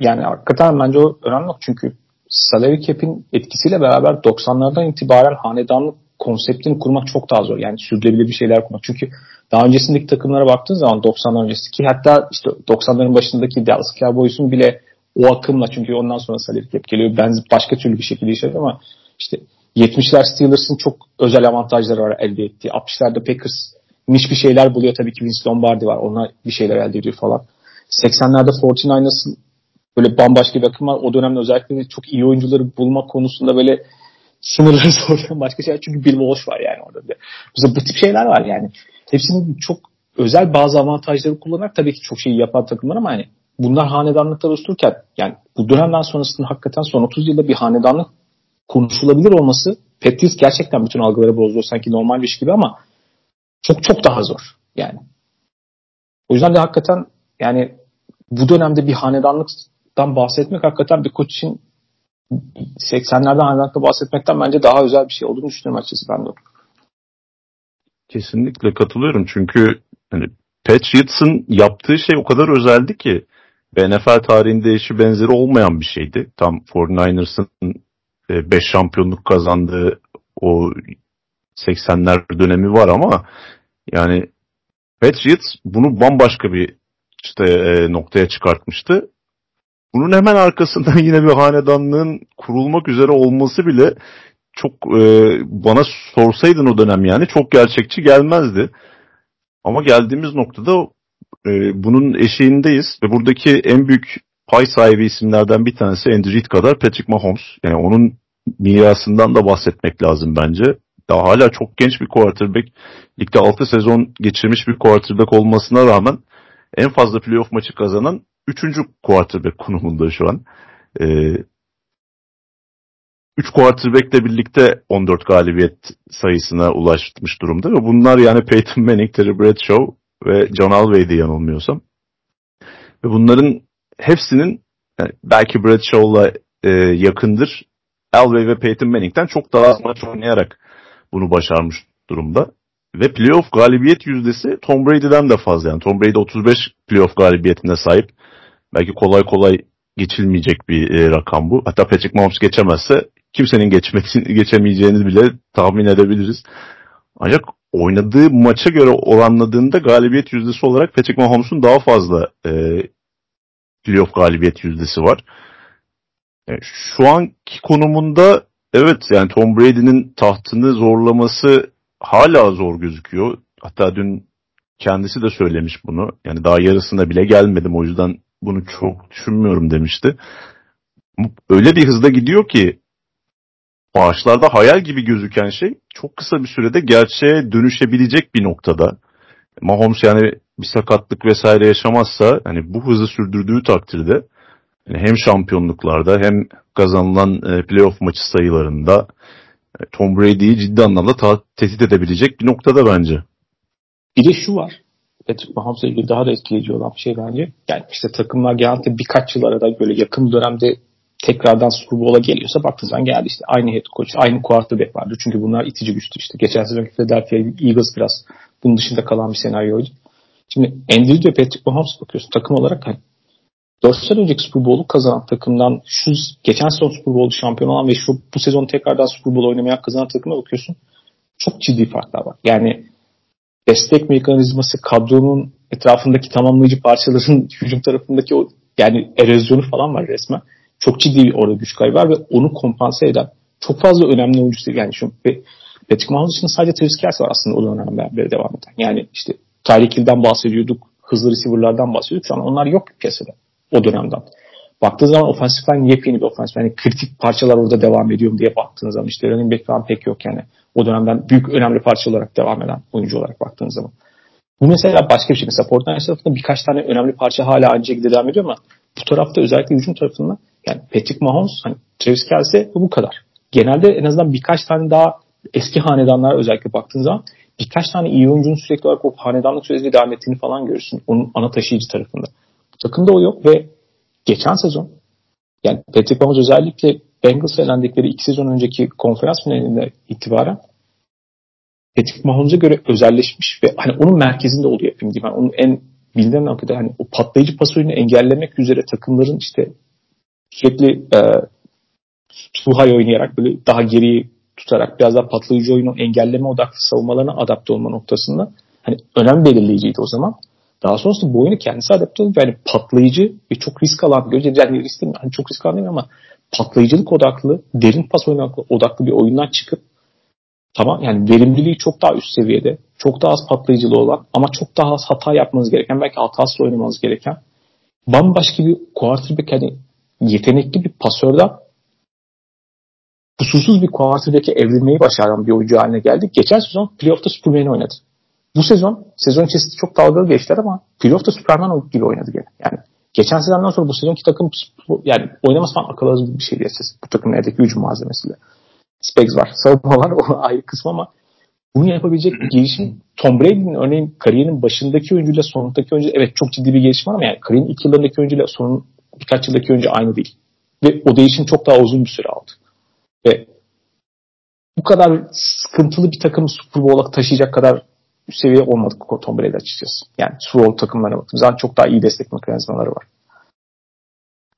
Speaker 1: Yani hakikaten bence o önemli çünkü salary cap'in etkisiyle beraber 90'lardan itibaren hanedanlık konseptini kurmak çok daha zor. Yani sürdürülebilir bir şeyler kurmak. Çünkü daha öncesindeki takımlara baktığın zaman 90'lar öncesi ki hatta işte 90'ların başındaki Dallas Cowboys'un bile o akımla çünkü ondan sonra salary cap geliyor. Ben başka türlü bir şekilde işledi ama işte 70'ler Steelers'ın çok özel avantajları var elde ettiği. 60'larda Packers niş bir şeyler buluyor. Tabii ki Vince Lombardi var. Ona bir şeyler elde ediyor falan. 80'lerde 49ers'ın böyle bambaşka bir akım var. O dönemde özellikle çok iyi oyuncuları bulmak konusunda böyle sınırları zorlayan başka şeyler. Çünkü Bill Walsh var yani orada. Mesela bu tip şeyler var yani. Hepsinin çok özel bazı avantajları kullanarak tabii ki çok şey yapan takımlar ama hani bunlar hanedanlıklar oluştururken yani bu dönemden sonrasında hakikaten son 30 yılda bir hanedanlık konuşulabilir olması Patriots gerçekten bütün algıları bozdu. Sanki normal bir iş gibi ama çok çok daha zor yani. O yüzden de hakikaten yani bu dönemde bir hanedanlıktan bahsetmek hakikaten bir koç için 80'lerde hanedanlıkta bahsetmekten bence daha özel bir şey olduğunu düşünüyorum açıkçası ben de.
Speaker 2: Kesinlikle katılıyorum çünkü hani Patriots'ın yaptığı şey o kadar özeldi ki ve NFL tarihinde eşi benzeri olmayan bir şeydi. Tam 49ers'ın 5 e, şampiyonluk kazandığı o 80'ler dönemi var ama yani Patriots bunu bambaşka bir işte noktaya çıkartmıştı. Bunun hemen arkasından yine bir hanedanlığın kurulmak üzere olması bile çok e, bana sorsaydın o dönem yani çok gerçekçi gelmezdi. Ama geldiğimiz noktada e, bunun eşiğindeyiz ve buradaki en büyük pay sahibi isimlerden bir tanesi Andy Reid kadar Patrick Mahomes. Yani onun mirasından da bahsetmek lazım bence. Daha hala çok genç bir quarterback. Ligde 6 sezon geçirmiş bir quarterback olmasına rağmen en fazla playoff maçı kazanan 3. quarterback konumunda şu an. Ee, 3 quarterback ile birlikte 14 galibiyet sayısına ulaşmış durumda. Ve bunlar yani Peyton Manning, Terry Bradshaw ve John Elway'di yanılmıyorsam. Ve bunların hepsinin yani belki Bradshaw'la e, yakındır. Elway ve Peyton Manning'den çok daha az maç oynayarak bunu başarmış durumda. Ve playoff galibiyet yüzdesi Tom Brady'den de fazla. Yani Tom Brady 35 playoff galibiyetine sahip. Belki kolay kolay geçilmeyecek bir e, rakam bu. Hatta Patrick Mahomes geçemezse kimsenin geçmesi, geçemeyeceğini bile tahmin edebiliriz. Ancak oynadığı maça göre oranladığında galibiyet yüzdesi olarak Patrick Mahomes'un daha fazla e, playoff galibiyet yüzdesi var. E, şu anki konumunda evet yani Tom Brady'nin tahtını zorlaması hala zor gözüküyor. Hatta dün kendisi de söylemiş bunu. Yani daha yarısına bile gelmedim o yüzden bunu çok düşünmüyorum demişti. Öyle bir hızda gidiyor ki bağışlarda hayal gibi gözüken şey çok kısa bir sürede gerçeğe dönüşebilecek bir noktada. Mahomes yani bir sakatlık vesaire yaşamazsa hani bu hızı sürdürdüğü takdirde yani hem şampiyonluklarda hem kazanılan e, playoff maçı sayılarında e, Tom Brady'yi ciddi anlamda ta- tehdit edebilecek bir noktada bence.
Speaker 1: Bir de şu var. Patrick Mahomes'la ilgili daha da etkileyici olan bir şey bence. Yani işte takımlar genelde birkaç yıl arada böyle yakın dönemde tekrardan Super geliyorsa baktığınız zaman geldi işte aynı head coach, aynı quarterback vardı. Çünkü bunlar itici güçtü işte. Geçen sezonki Philadelphia Eagles biraz bunun dışında kalan bir senaryoydu. Şimdi Andrew ve Patrick Mahomes bakıyorsun takım olarak hani 4 sene önceki Super Bowl'u kazanan takımdan şu geçen sezon Super Bowl'u şampiyon olan ve şu bu sezon tekrardan Super Bowl oynamaya kazanan takıma bakıyorsun. Çok ciddi farklar var. Yani destek mekanizması, kadronun etrafındaki tamamlayıcı parçaların hücum tarafındaki o yani erozyonu falan var resmen çok ciddi bir orada güç kaybı var ve onu kompanse eden çok fazla önemli oyuncusu yani şu Patrick Mahomes için sadece Travis Kelce var aslında o dönemden beri devam eden. Yani işte Tyreek Hill'den bahsediyorduk, hızlı receiver'lardan bahsediyorduk. Şu an onlar yok piyasada o dönemden. Baktığı zaman offensive line yepyeni bir offensive Yani kritik parçalar orada devam ediyor diye baktığınız zaman işte running back falan pek yok yani. O dönemden büyük önemli parça olarak devam eden oyuncu olarak baktığınız zaman. Bu mesela başka bir şey. Mesela Fortnite tarafında birkaç tane önemli parça hala aynı şekilde devam ediyor ama bu tarafta özellikle hücum tarafında yani Patrick Mahomes, hani Travis Kelsey bu kadar. Genelde en azından birkaç tane daha eski hanedanlar özellikle baktığın zaman birkaç tane iyi oyuncunun sürekli olarak o hanedanlık süreci devam ettiğini falan görürsün. Onun ana taşıyıcı tarafında. Bu takımda o yok ve geçen sezon yani Patrick Mahomes özellikle Bengals elendikleri iki sezon önceki konferans finalinde itibaren Patrick Mahomes'a göre özelleşmiş ve hani onun merkezinde oluyor yapayım diyeyim. Yani onun en bilinen noktada hani o patlayıcı pas engellemek üzere takımların işte sürekli e, high oynayarak böyle daha geriye tutarak biraz daha patlayıcı oyunu engelleme odaklı savunmalarına adapte olma noktasında hani önem belirleyiciydi o zaman. Daha sonrasında bu oyunu kendisi adapte olunca yani patlayıcı ve çok risk alan göreceğiz yani risk değil, hani çok risk alan değil ama patlayıcılık odaklı, derin pas oyunu odaklı bir oyundan çıkıp tamam yani verimliliği çok daha üst seviyede, çok daha az patlayıcılığı olan ama çok daha az hata yapmanız gereken, belki hatasız oynamanız gereken bambaşka bir quarterback hani yetenekli bir pasörden kusursuz bir quarterback'e evrilmeyi başaran bir oyuncu haline geldi. Geçen sezon playoff'ta Superman oynadı. Bu sezon, sezon içerisinde çok dalgalı geçtiler ama playoff'ta Superman gibi oynadı gene. Yani geçen sezondan sonra bu sezonki takım yani oynaması falan akıl bir şey diyeceğiz. Bu takımın evdeki hücum malzemesiyle. Specs var, savunma var o ayrı kısmı ama bunu yapabilecek gelişim Tom Brady'nin örneğin kariyerinin başındaki oyuncuyla sonundaki oyuncu evet çok ciddi bir gelişim var ama yani kariyerin ilk yıllarındaki oyuncuyla sonun birkaç yıldaki oyuncu aynı değil. Ve o değişim çok daha uzun bir süre aldı. Ve bu kadar sıkıntılı bir takım Super Bowl'a taşıyacak kadar üst seviye olmadık Tom Brady açıkçası. Yani Super Bowl takımlarına baktığımız zaman çok daha iyi destek mekanizmaları var.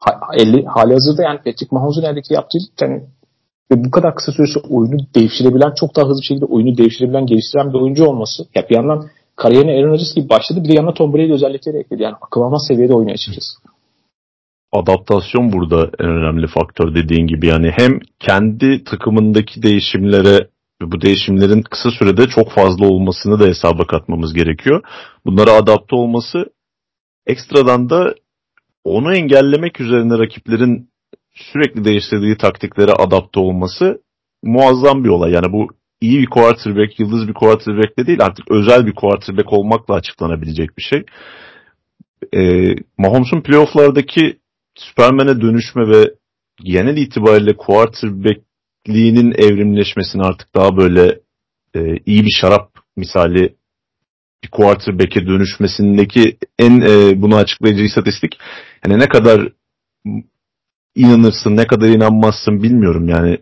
Speaker 1: Ha, 50, hali hazırda yani Patrick Mahomes'un eldeki yaptığı yani ve bu kadar kısa süresi oyunu devşirebilen, çok daha hızlı bir şekilde oyunu devşirebilen, geliştiren bir oyuncu olması. Ya bir yandan kariyerine Aaron Rodgers gibi başladı. Bir de yanına Tom Brady özellikleri ekledi. Yani akıl almaz seviyede oynuyor açıkçası.
Speaker 2: Adaptasyon burada en önemli faktör dediğin gibi. Yani hem kendi takımındaki değişimlere bu değişimlerin kısa sürede çok fazla olmasını da hesaba katmamız gerekiyor. Bunlara adapte olması ekstradan da onu engellemek üzerine rakiplerin sürekli değiştirdiği taktiklere adapte olması muazzam bir olay. Yani bu iyi bir quarterback, yıldız bir quarterback de değil artık özel bir quarterback olmakla açıklanabilecek bir şey. Ee, Mahomes'un playofflardaki Superman'e dönüşme ve genel itibariyle quarterbackliğinin evrimleşmesini artık daha böyle e, iyi bir şarap misali bir quarterback'e dönüşmesindeki en e, bunu açıklayıcı istatistik yani ne kadar inanırsın ne kadar inanmazsın bilmiyorum yani,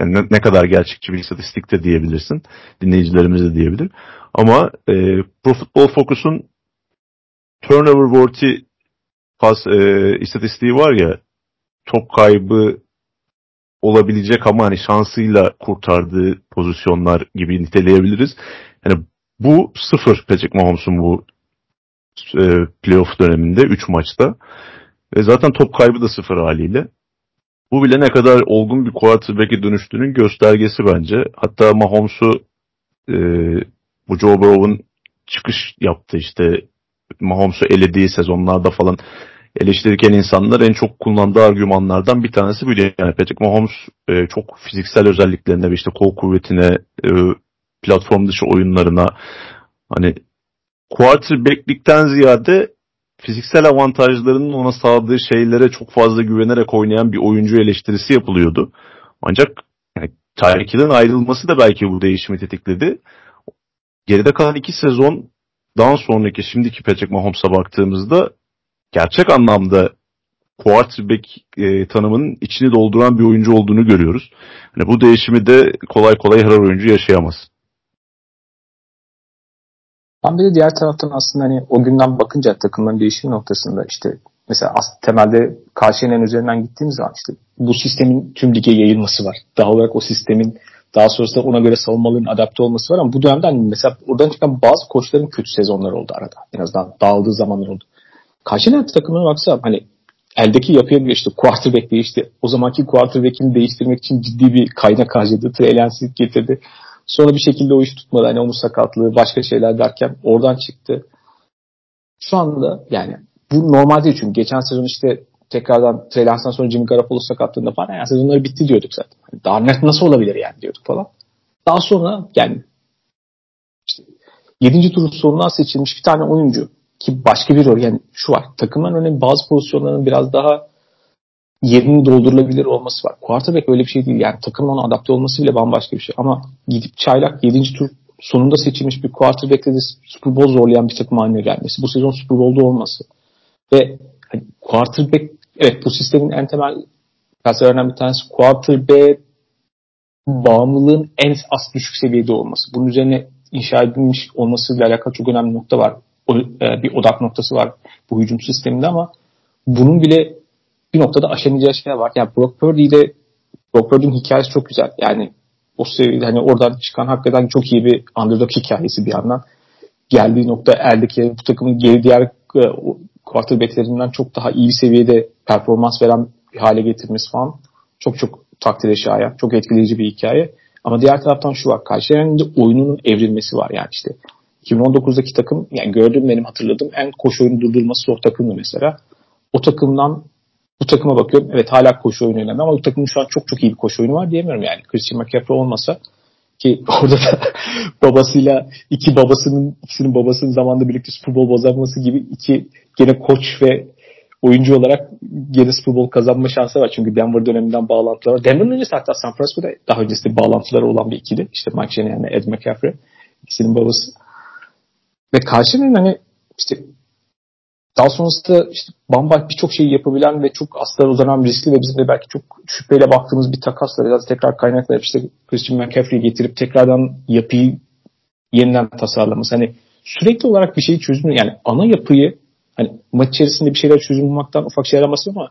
Speaker 2: yani ne, ne kadar gerçekçi bir istatistik de diyebilirsin dinleyicilerimiz de diyebilir ama e, Pro Football Focus'un turnover worthy pas e, istatistiği var ya top kaybı olabilecek ama hani şansıyla kurtardığı pozisyonlar gibi niteleyebiliriz. Yani bu sıfır Patrick Mahomes'un bu e, playoff döneminde 3 maçta. Ve zaten top kaybı da sıfır haliyle. Bu bile ne kadar olgun bir quarterback'e dönüştüğünün göstergesi bence. Hatta Mahomes'u e, bu Joe Burrow'un çıkış yaptı işte Mahomes'u elediği sezonlarda falan eleştirirken insanlar en çok kullandığı argümanlardan bir tanesi buydu. Yani Patrick Mahomes e, çok fiziksel özelliklerine ve işte kol kuvvetine, e, platform dışı oyunlarına hani quarterback'likten ziyade fiziksel avantajlarının ona sağladığı şeylere çok fazla güvenerek oynayan bir oyuncu eleştirisi yapılıyordu. Ancak yani Tyreek Hill'in ayrılması da belki bu değişimi tetikledi. Geride kalan iki sezon daha sonraki şimdiki Patrick Mahomes'a baktığımızda gerçek anlamda quarterback e, tanımının içini dolduran bir oyuncu olduğunu görüyoruz. Yani bu değişimi de kolay kolay her oyuncu yaşayamaz.
Speaker 1: Ben bir de diğer taraftan aslında hani o günden bakınca takımların değişim noktasında işte mesela temelde karşılayan üzerinden gittiğimiz zaman işte bu sistemin tüm lige yayılması var. Daha olarak o sistemin daha sonrasında ona göre savunmaların adapte olması var ama bu dönemde hani mesela oradan çıkan bazı koçların kötü sezonları oldu arada. En azından dağıldığı zamanlar oldu. Karşılayan takımına baksa hani eldeki yapıya göre işte quarterback değişti. O zamanki quarterback'ini değiştirmek için ciddi bir kaynak harcadı. Trey getirdi. Sonra bir şekilde o iş tutmadı. Hani omuz sakatlığı, başka şeyler derken oradan çıktı. Şu anda yani bu normal değil çünkü geçen sezon işte tekrardan Trey sonra Jimmy Garoppolo sakatlığında falan yani sezonları bitti diyorduk zaten. Yani daha net nasıl olabilir yani diyorduk falan. Daha sonra yani işte 7. turun sonundan seçilmiş bir tane oyuncu ki başka bir rol yani şu var takımların önemli bazı pozisyonların biraz daha yerinin doldurulabilir olması var. Quarterback öyle bir şey değil. Yani takımın ona adapte olması bile bambaşka bir şey. Ama gidip çaylak 7. tur sonunda seçilmiş bir quarterback'le de Super Bowl zorlayan bir takım haline gelmesi. Bu sezon Super Bowl'da olması. Ve hani quarterback evet bu sistemin en temel felsefelerinden bir tanesi quarterback bağımlılığın en az düşük seviyede olması. Bunun üzerine inşa edilmiş olmasıyla alakalı çok önemli nokta var. O, e, bir odak noktası var bu hücum sisteminde ama bunun bile bir noktada aşamayacağı şeyler var. Yani Brock Purdy ile Brock Purdy'nin hikayesi çok güzel. Yani o seviyede hani oradan çıkan hakikaten çok iyi bir underdog hikayesi bir yandan. Geldiği nokta eldeki bu takımın geri diğer e, quarterbacklerinden çok daha iyi seviyede performans veren bir hale getirmesi falan çok çok takdire şayan. Çok etkileyici bir hikaye. Ama diğer taraftan şu var. Karşılarında oyununun evrilmesi var yani işte. 2019'daki takım yani gördüğüm benim hatırladığım en koşu oyunu durdurması o takımdı mesela. O takımdan bu takıma bakıyorum. Evet hala koşu oyunu önemli ama bu takımın şu an çok çok iyi bir koşu oyunu var diyemiyorum yani. Christian McCaffrey olmasa ki orada da babasıyla iki babasının ikisinin babasının zamanında birlikte Super Bowl kazanması gibi iki gene koç ve oyuncu olarak gene Super Bowl kazanma şansı var. Çünkü Denver döneminden bağlantılar var. Denver'ın öncesi hatta San Francisco'da daha öncesinde bağlantıları olan bir ikili. İşte Mike Shanahan Ed McCaffrey. ikisinin babası. Ve karşının hani işte daha sonrasında işte bambaşka birçok şeyi yapabilen ve çok asla uzanan riskli ve bizim de belki çok şüpheyle baktığımız bir takasla biraz tekrar kaynaklayıp işte Christian McCaffrey'i getirip tekrardan yapıyı yeniden tasarlaması. Hani sürekli olarak bir şeyi çözümlüyor. Yani ana yapıyı hani maç içerisinde bir şeyler çözüm bulmaktan ufak şeyler bahsediyorum ama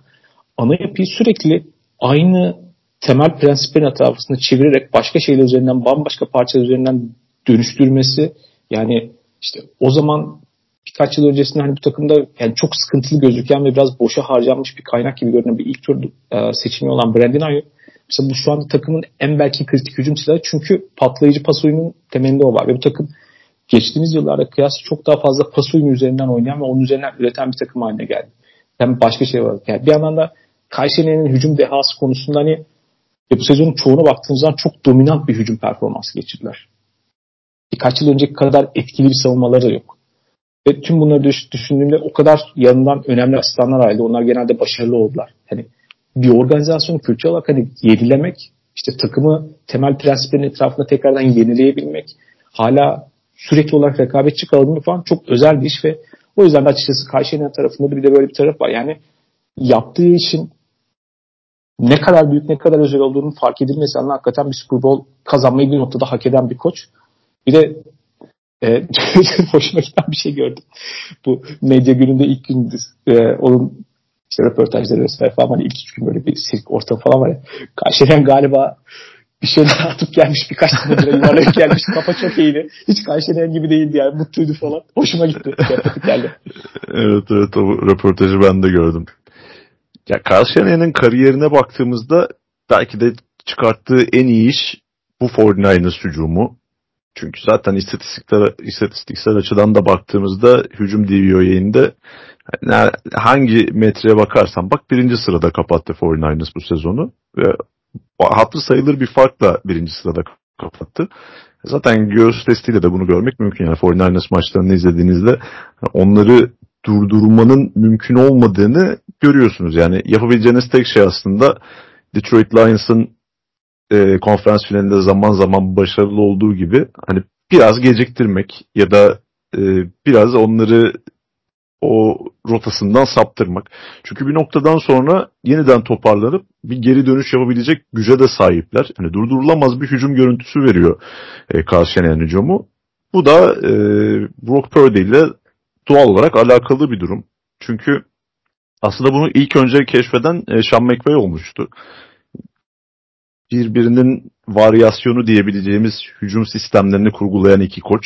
Speaker 1: ana yapıyı sürekli aynı temel prensiplerin etrafında çevirerek başka şeyler üzerinden bambaşka parçalar üzerinden dönüştürmesi yani işte o zaman birkaç yıl öncesinde hani bu takımda yani çok sıkıntılı gözüken ve biraz boşa harcanmış bir kaynak gibi görünen bir ilk tur e, seçimi olan Brandon Ayuk mesela bu şu anda takımın en belki kritik hücum silahı çünkü patlayıcı pas oyunun temelinde o var ve bu takım geçtiğimiz yıllarda kıyasla çok daha fazla pas oyunu üzerinden oynayan ve onun üzerinden üreten bir takım haline geldi. Hem başka şey var. Yani bir yandan da Kayseri'nin hücum dehası konusunda hani bu sezonun çoğuna baktığımızda çok dominant bir hücum performansı geçirdiler. Birkaç yıl önceki kadar etkili bir savunmaları da yok. Ve tüm bunları düşündüğümde o kadar yanından önemli asistanlar ayrıldı. Onlar genelde başarılı oldular. Hani bir organizasyonu kültür olarak hani yenilemek, işte takımı temel prensiplerin etrafında tekrardan yenileyebilmek, hala sürekli olarak rekabetçi kalabilmek falan çok özel bir iş ve o yüzden de açıkçası Kayseri'nin tarafında da bir de böyle bir taraf var. Yani yaptığı işin ne kadar büyük ne kadar özel olduğunu fark edilmesi anlamında hakikaten bir Super Bowl kazanmayı bir noktada hak eden bir koç. Bir de e, hoşuma giden bir şey gördüm. Bu medya gününde ilk gündü e, onun işte röportajları vesaire falan hani ilk üç gün böyle bir sirk ortamı falan var ya. Karşılayan galiba bir şeyler atıp gelmiş birkaç tane lira yuvarlayıp gelmiş. Kafa çok iyiydi. Hiç karşılayan gibi değildi yani. Mutluydu falan. Hoşuma gitti. geldi.
Speaker 2: evet evet o röportajı ben de gördüm. Ya Karşılayan'ın kariyerine baktığımızda belki de çıkarttığı en iyi iş bu 49ers hücumu. Çünkü zaten istatistikler, istatistiksel açıdan da baktığımızda hücum DVO'yinde hangi metreye bakarsan bak birinci sırada kapattı 49ers bu sezonu. Ve hatlı sayılır bir farkla birinci sırada kapattı. Zaten göğüs testiyle de bunu görmek mümkün. Yani 49ers maçlarını izlediğinizde onları durdurmanın mümkün olmadığını görüyorsunuz. Yani yapabileceğiniz tek şey aslında Detroit Lions'ın e, konferans finalinde zaman zaman başarılı olduğu gibi hani biraz geciktirmek ya da e, biraz onları o rotasından saptırmak. Çünkü bir noktadan sonra yeniden toparlanıp bir geri dönüş yapabilecek güce de sahipler. Hani durdurulamaz bir hücum görüntüsü veriyor e, Karşılayan hücumu. Bu da e, Brock Purdy ile doğal olarak alakalı bir durum. Çünkü aslında bunu ilk önce keşfeden e, Sean McVay olmuştu birbirinin varyasyonu diyebileceğimiz hücum sistemlerini kurgulayan iki koç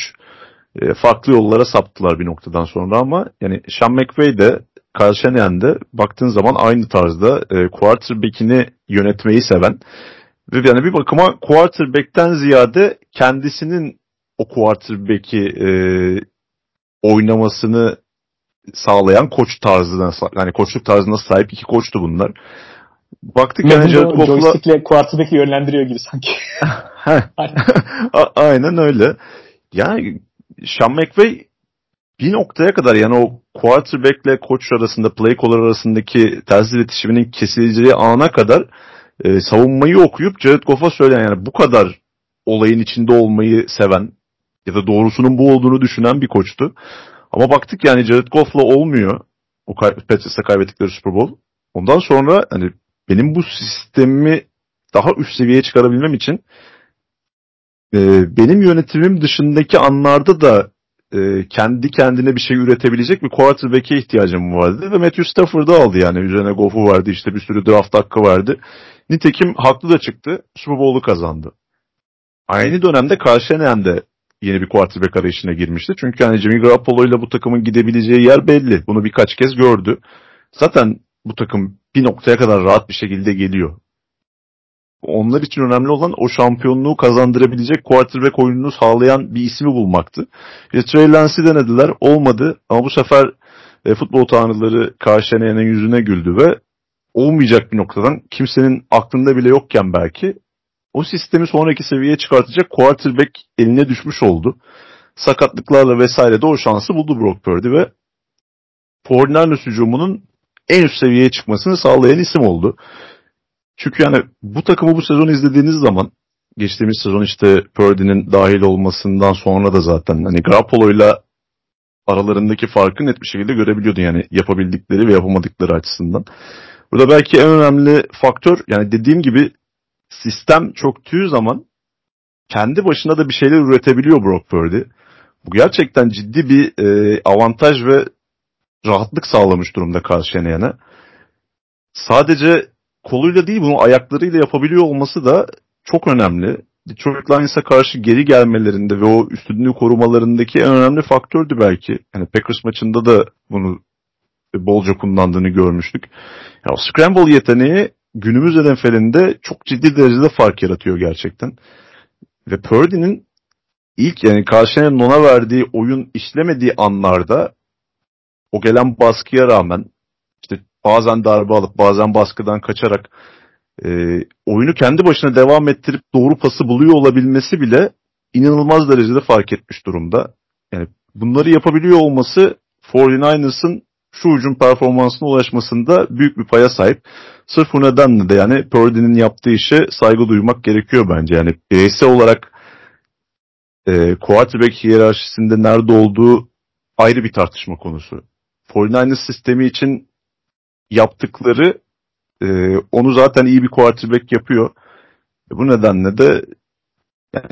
Speaker 2: e, farklı yollara saptılar bir noktadan sonra ama yani Sean McVay de Kyle Shanahan de baktığın zaman aynı tarzda e, quarterback'ini yönetmeyi seven ve yani bir bakıma quarterback'ten ziyade kendisinin o quarterback'i e, oynamasını sağlayan koç tarzına yani koçluk tarzına sahip iki koçtu bunlar.
Speaker 1: Baktık yani Jared Goff'la... Joystick'le quarterback'i yönlendiriyor gibi sanki.
Speaker 2: Aynen öyle. Yani Sean McVay bir noktaya kadar yani o quarterback'le koç arasında play caller arasındaki ters iletişiminin kesileceği ana kadar e, savunmayı okuyup Jared Goff'a söyleyen yani bu kadar olayın içinde olmayı seven ya da doğrusunun bu olduğunu düşünen bir koçtu. Ama baktık yani Jared Goff'la olmuyor. O Patriots'a kaybettikleri Super Bowl. Ondan sonra hani benim bu sistemi daha üst seviyeye çıkarabilmem için e, benim yönetimim dışındaki anlarda da e, kendi kendine bir şey üretebilecek bir quarterback'e ihtiyacım vardı ve Matthew Stafford'ı aldı yani. Üzerine Goff'u vardı işte bir sürü draft hakkı vardı. Nitekim haklı da çıktı. Super Bowl'u kazandı. Aynı dönemde Karşeneyen de yeni bir quarterback arayışına girmişti. Çünkü hani Jimmy Garoppolo ile bu takımın gidebileceği yer belli. Bunu birkaç kez gördü. Zaten bu takım bir noktaya kadar rahat bir şekilde geliyor. Onlar için önemli olan o şampiyonluğu kazandırabilecek quarterback oyununu sağlayan bir ismi bulmaktı. İşte Trey Lance'i denediler. Olmadı. Ama bu sefer e, futbol tanrıları Karşeneyen'in yüzüne güldü ve olmayacak bir noktadan kimsenin aklında bile yokken belki o sistemi sonraki seviyeye çıkartacak quarterback eline düşmüş oldu. Sakatlıklarla vesaire de o şansı buldu Brock Purdy ve 49ers hücumunun en üst seviyeye çıkmasını sağlayan isim oldu. Çünkü yani bu takımı bu sezon izlediğiniz zaman geçtiğimiz sezon işte Purdy'nin dahil olmasından sonra da zaten hani Garoppolo'yla aralarındaki farkı net bir şekilde görebiliyordun yani yapabildikleri ve yapamadıkları açısından. Burada belki en önemli faktör yani dediğim gibi sistem çöktüğü zaman kendi başına da bir şeyler üretebiliyor Brock Purdy. Bu gerçekten ciddi bir e, avantaj ve rahatlık sağlamış durumda karşı yeneyene. Sadece koluyla değil bunu ayaklarıyla yapabiliyor olması da çok önemli. Detroit Lions'a karşı geri gelmelerinde ve o üstünlüğü korumalarındaki en önemli faktördü belki. Yani Packers maçında da bunu bolca kullandığını görmüştük. Ya, scramble yeteneği günümüz NFL'inde çok ciddi derecede fark yaratıyor gerçekten. Ve Purdy'nin ilk yani karşına Non'a verdiği oyun işlemediği anlarda o gelen baskıya rağmen işte bazen darbe alıp bazen baskıdan kaçarak e, oyunu kendi başına devam ettirip doğru pası buluyor olabilmesi bile inanılmaz derecede fark etmiş durumda. Yani bunları yapabiliyor olması 49ers'ın şu ucun performansına ulaşmasında büyük bir paya sahip. Sırf bu nedenle de yani Purdy'nin yaptığı işe saygı duymak gerekiyor bence. Yani bireysel olarak e, quarterback hiyerarşisinde nerede olduğu ayrı bir tartışma konusu. 49ers sistemi için yaptıkları e, onu zaten iyi bir quarterback yapıyor. E, bu nedenle de yani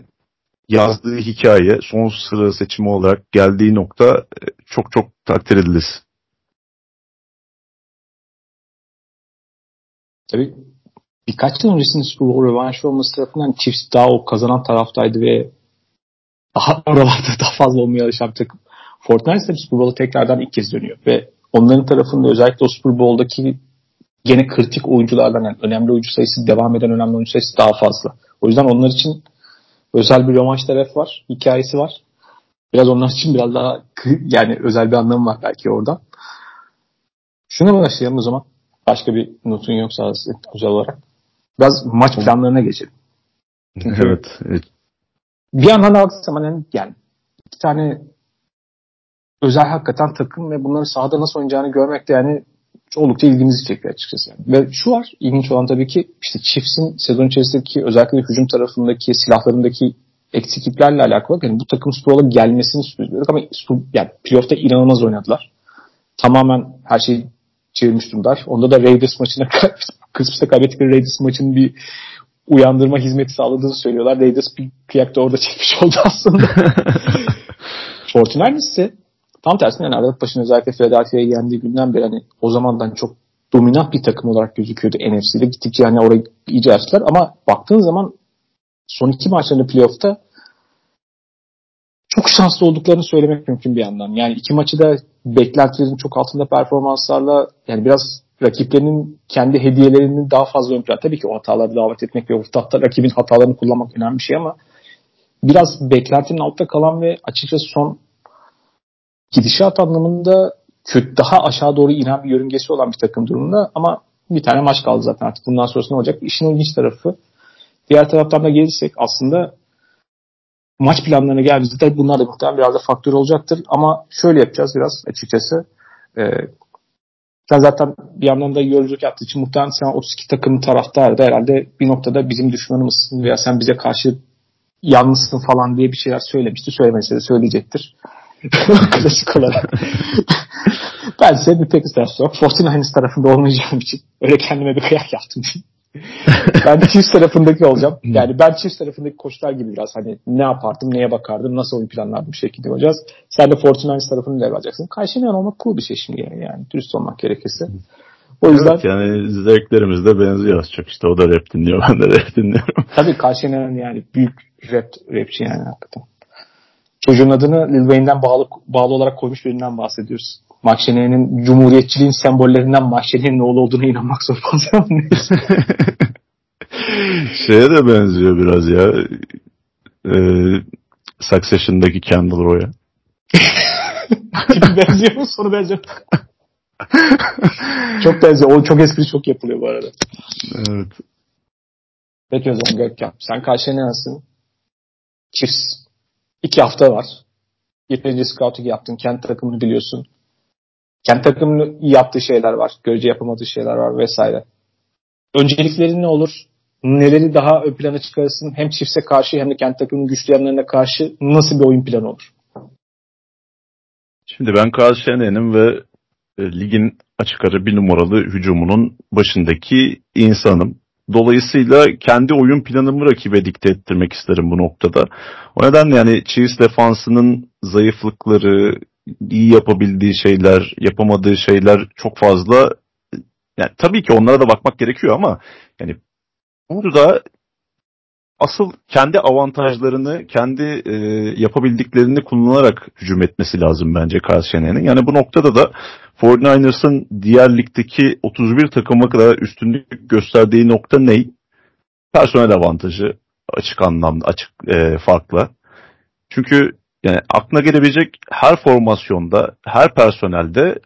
Speaker 2: yazdığı hikaye son sıra seçimi olarak geldiği nokta e, çok çok takdir edilir.
Speaker 1: Tabii birkaç yıl öncesinde Super Bowl rövanşı olması tarafından Chiefs daha o kazanan taraftaydı ve daha oralarda daha fazla olmaya alışan bir takım. Fortnite Super Bowl'a tekrardan ilk kez dönüyor ve onların tarafında özellikle o Super Bowl'daki gene kritik oyunculardan yani önemli oyuncu sayısı devam eden önemli oyuncu sayısı daha fazla. O yüzden onlar için özel bir rövanş tarafı var, hikayesi var. Biraz onlar için biraz daha yani özel bir anlamı var belki orada. Şuna başlayalım o zaman. Başka bir notun yoksa özel olarak. Biraz maç planlarına geçelim.
Speaker 2: evet. evet.
Speaker 1: Bir yandan da yani, yani iki tane özel hakikaten takım ve bunları sahada nasıl oynayacağını görmek de yani oldukça ilgimizi çekiyor açıkçası. Yani. Ve şu var ilginç olan tabii ki işte Chiefs'in sezon içerisindeki özellikle hücum tarafındaki silahlarındaki eksikliklerle alakalı. Yani bu takım Super Bowl'a gelmesini istiyoruz ama yani playoff'ta inanılmaz oynadılar. Tamamen her şeyi çevirmiş durumdalar. Onda da Raiders maçına kısmında kaybettikleri Raiders maçının bir uyandırma hizmeti sağladığını söylüyorlar. Raiders bir kıyak da orada çekmiş oldu aslında. Fortnite ise tam tersine yani Aralık başında özellikle Philadelphia'ya yendiği günden beri hani o zamandan çok dominant bir takım olarak gözüküyordu NFC'de. Gittikçe yani orayı iyice açtılar ama baktığın zaman son iki maçlarında playoff'ta çok şanslı olduklarını söylemek mümkün bir yandan. Yani iki maçı da beklentilerin çok altında performanslarla yani biraz rakiplerinin kendi hediyelerini daha fazla ön plana. Tabii ki o hataları davet etmek ve o hatta rakibin hatalarını kullanmak önemli bir şey ama biraz beklentinin altta kalan ve açıkçası son gidişat anlamında kötü, daha aşağı doğru inen bir yörüngesi olan bir takım durumunda ama bir tane maç kaldı zaten artık bundan sonrası ne olacak? İşin ilginç tarafı diğer taraftan da gelirsek aslında maç planlarına geldiğimizde bunlar da muhtemelen biraz da faktör olacaktır. Ama şöyle yapacağız biraz açıkçası. Ee, sen zaten bir yandan da yolculuk yaptığı için muhtemelen sen 32 takım taraftarı da herhalde bir noktada bizim düşmanımızsın veya sen bize karşı yalnızsın falan diye bir şeyler söylemişti. Söylemese de söyleyecektir. Klasik olarak. ben ise bir pek istersen 49ers tarafında olmayacağım için öyle kendime bir kıyak yaptım. ben Chiefs tarafındaki olacağım. Yani ben Chiefs tarafındaki koçlar gibi biraz hani ne yapardım, neye bakardım, nasıl oyun planlardım şekilde olacağız. Sen de 49ers tarafını ele alacaksın. Karşılayan olmak cool bir şey şimdi yani. yani dürüst olmak gerekirse.
Speaker 2: O yüzden evet, yani zevklerimiz de benziyor az çok. İşte o da rap dinliyor, ben de rap dinliyorum.
Speaker 1: Tabii karşılayan yani büyük rap, rapçi yani hakikaten. Çocuğun adını Lil Wayne'den bağlı, bağlı olarak koymuş birinden bahsediyoruz. Mahşene'nin cumhuriyetçiliğin sembollerinden Mahşene'nin oğlu olduğuna inanmak zor fazla
Speaker 2: Şeye de benziyor biraz ya. Ee, Succession'daki Kendall Roy'a.
Speaker 1: benziyor mu? Sonu benziyor. çok benziyor. O çok espri çok yapılıyor bu arada.
Speaker 2: Evet.
Speaker 1: Peki o zaman Gökhan. Sen karşıya ne nasılsın? Chiefs. İki hafta var. Yeterince scouting yaptın. Kent takımını biliyorsun. Kent takımının yaptığı şeyler var. Görece yapamadığı şeyler var vesaire. Önceliklerin ne olur? Neleri daha ön plana çıkarırsın? Hem Chiefs'e karşı hem de Kent takımının güçlü yanlarına karşı nasıl bir oyun planı olur?
Speaker 2: Şimdi ben Carl Shannon'ın ve e, ligin açık ara bir numaralı hücumunun başındaki insanım. Dolayısıyla kendi oyun planımı rakibe dikte ettirmek isterim bu noktada. O nedenle yani Chiefs defansının zayıflıkları, iyi yapabildiği şeyler, yapamadığı şeyler çok fazla. Yani tabii ki onlara da bakmak gerekiyor ama yani burada asıl kendi avantajlarını, kendi e, yapabildiklerini kullanarak hücum etmesi lazım bence Karşıyener'in. Yani bu noktada da 49ers'ın diğer ligdeki 31 takıma kadar üstünlük gösterdiği nokta ne? Personel avantajı açık anlamda, açık e, farkla. Çünkü yani aklına gelebilecek her formasyonda, her personelde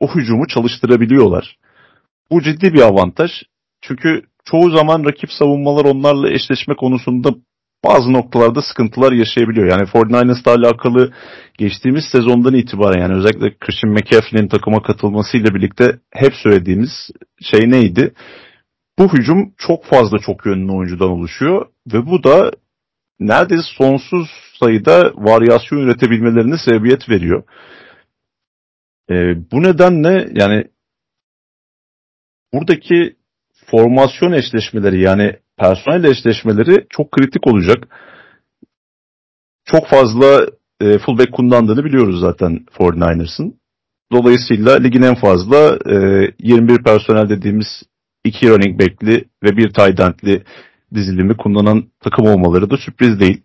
Speaker 2: o hücumu çalıştırabiliyorlar. Bu ciddi bir avantaj. Çünkü çoğu zaman rakip savunmalar onlarla eşleşme konusunda bazı noktalarda sıkıntılar yaşayabiliyor. Yani 49ers'la alakalı geçtiğimiz sezondan itibaren yani özellikle Christian McCaffrey'nin takıma katılmasıyla birlikte hep söylediğimiz şey neydi? Bu hücum çok fazla çok yönlü oyuncudan oluşuyor ve bu da neredeyse sonsuz sayıda varyasyon üretebilmelerine sebebiyet veriyor. E, bu nedenle yani buradaki formasyon eşleşmeleri yani personel eşleşmeleri çok kritik olacak. Çok fazla e, fullback kullandığını biliyoruz zaten 49ers'ın. Dolayısıyla ligin en fazla e, 21 personel dediğimiz iki running back'li ve bir tight end'li dizilimi kullanan takım olmaları da sürpriz değil.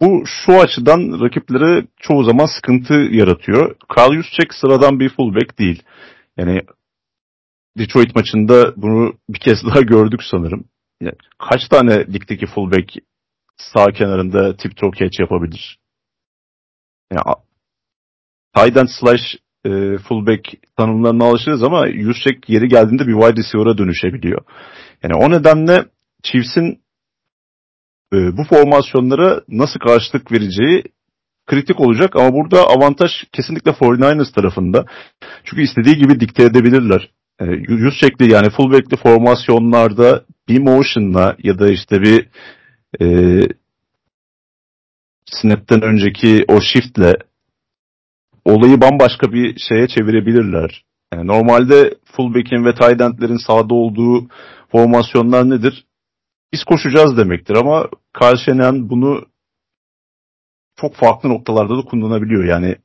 Speaker 2: Bu şu açıdan rakiplere çoğu zaman sıkıntı yaratıyor. Carl Juszczyk sıradan bir fullback değil. Yani Detroit maçında bunu bir kez daha gördük sanırım. Kaç tane ligdeki fullback sağ kenarında tip top catch yapabilir? Yani, end slash e, fullback tanımlarına alışırız ama Juszczyk yeri geldiğinde bir wide receiver'a dönüşebiliyor. Yani o nedenle Chiefs'in e, bu formasyonlara nasıl karşılık vereceği kritik olacak ama burada avantaj kesinlikle 49ers tarafında. Çünkü istediği gibi dikte edebilirler. E, yüz şekli yani fullback'li formasyonlarda bir motion'la ya da işte bir e, snap'ten önceki o shift'le olayı bambaşka bir şeye çevirebilirler. Yani normalde fullback'in ve tight end'lerin sahada olduğu formasyonlar nedir? biz koşacağız demektir ama Karşenen bunu çok farklı noktalarda da kullanabiliyor. Yani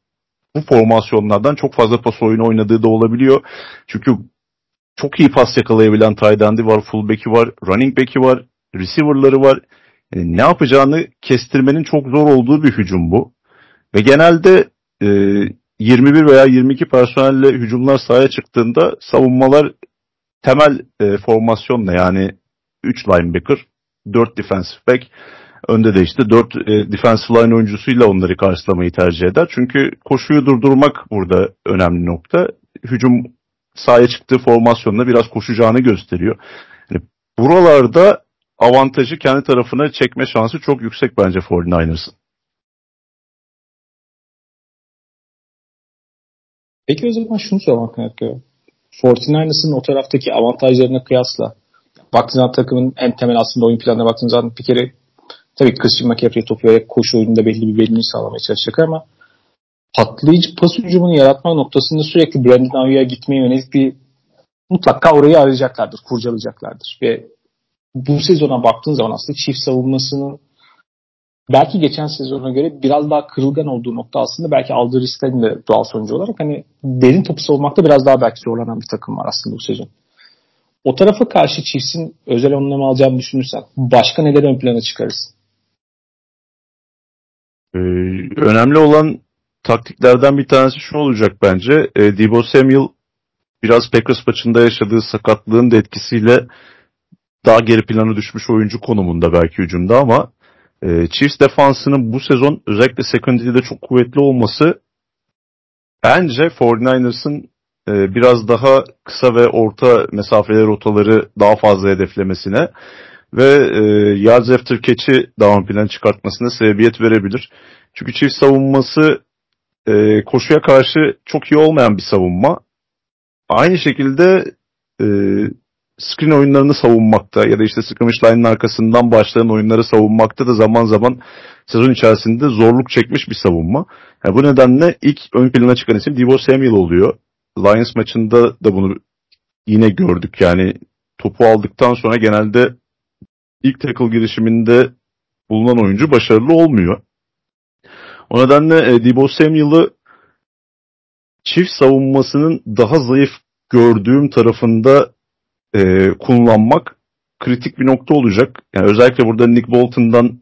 Speaker 2: bu formasyonlardan çok fazla pas oyunu oynadığı da olabiliyor. Çünkü çok iyi pas yakalayabilen tight end'i var, fullback'i var, running back'i var, receiver'ları var. Yani ne yapacağını kestirmenin çok zor olduğu bir hücum bu. Ve genelde e, 21 veya 22 personelle hücumlar sahaya çıktığında savunmalar temel e, formasyonla yani 3 linebacker, 4 defensive back. Önde de işte 4 e, defensive line oyuncusuyla onları karşılamayı tercih eder. Çünkü koşuyu durdurmak burada önemli nokta. Hücum sahaya çıktığı formasyonla biraz koşacağını gösteriyor. Yani buralarda avantajı kendi tarafına çekme şansı çok yüksek bence 49ers'ın.
Speaker 1: Peki o zaman şunu sormak gerekiyor. 49ers'ın o taraftaki avantajlarına kıyasla baktığın zaman takımın en temel aslında oyun planına baktığın zaman bir kere tabii Christian McCaffrey topu koşu oyununda belli bir belini sağlamaya çalışacak ama patlayıcı pas hücumunu yaratma noktasında sürekli Brandon Ayuk'a gitmeye yönelik bir mutlaka orayı arayacaklardır, kurcalayacaklardır ve bu sezona baktığın zaman aslında çift savunmasının belki geçen sezona göre biraz daha kırılgan olduğu nokta aslında belki aldığı risklerin de doğal sonucu olarak hani derin topu savunmakta biraz daha belki zorlanan bir takım var aslında bu sezon. O tarafa karşı Chiefs'in özel önlem alacağını düşünürsen başka neler ön plana çıkarırsın?
Speaker 2: Ee, önemli olan taktiklerden bir tanesi şu olacak bence. E, Debo Samuel biraz Packers maçında yaşadığı sakatlığın da etkisiyle daha geri plana düşmüş oyuncu konumunda belki hücumda ama e, Chiefs defansının bu sezon özellikle secondary'de çok kuvvetli olması bence 49ers'ın e, biraz daha kısa ve orta mesafeli rotaları daha fazla hedeflemesine ve e, yards after catch'i ön plan çıkartmasına sebebiyet verebilir. Çünkü çift savunması e, koşuya karşı çok iyi olmayan bir savunma. Aynı şekilde e, screen oyunlarını savunmakta ya da işte scrimmage line'ın arkasından başlayan oyunları savunmakta da zaman zaman sezon içerisinde zorluk çekmiş bir savunma. Yani bu nedenle ilk ön plana çıkan isim Divo Samuel oluyor. Lions maçında da bunu yine gördük. Yani topu aldıktan sonra genelde ilk tackle girişiminde bulunan oyuncu başarılı olmuyor. O nedenle e, Debo Samuel'ı çift savunmasının daha zayıf gördüğüm tarafında e, kullanmak kritik bir nokta olacak. Yani özellikle burada Nick Bolton'dan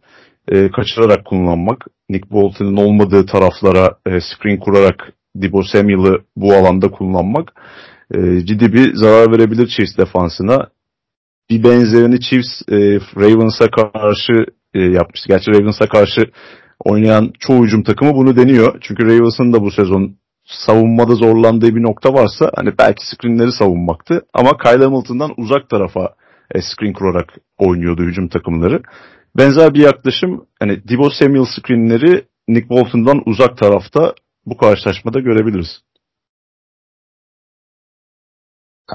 Speaker 2: e, kaçırarak kullanmak, Nick Bolton'ın olmadığı taraflara e, screen kurarak Debo Samuel'ı bu alanda kullanmak e, ciddi bir zarar verebilir Chiefs defansına. Bir benzerini Chiefs e, Ravens'a karşı e, yapmıştı. Gerçi Ravens'a karşı oynayan çoğu hücum takımı bunu deniyor. Çünkü Ravens'ın da bu sezon savunmada zorlandığı bir nokta varsa hani belki screenleri savunmaktı. Ama Kyle Hamilton'dan uzak tarafa e, screen kurarak oynuyordu hücum takımları. Benzer bir yaklaşım hani Divo Samuel screenleri Nick Bolton'dan uzak tarafta bu karşılaşmada görebiliriz.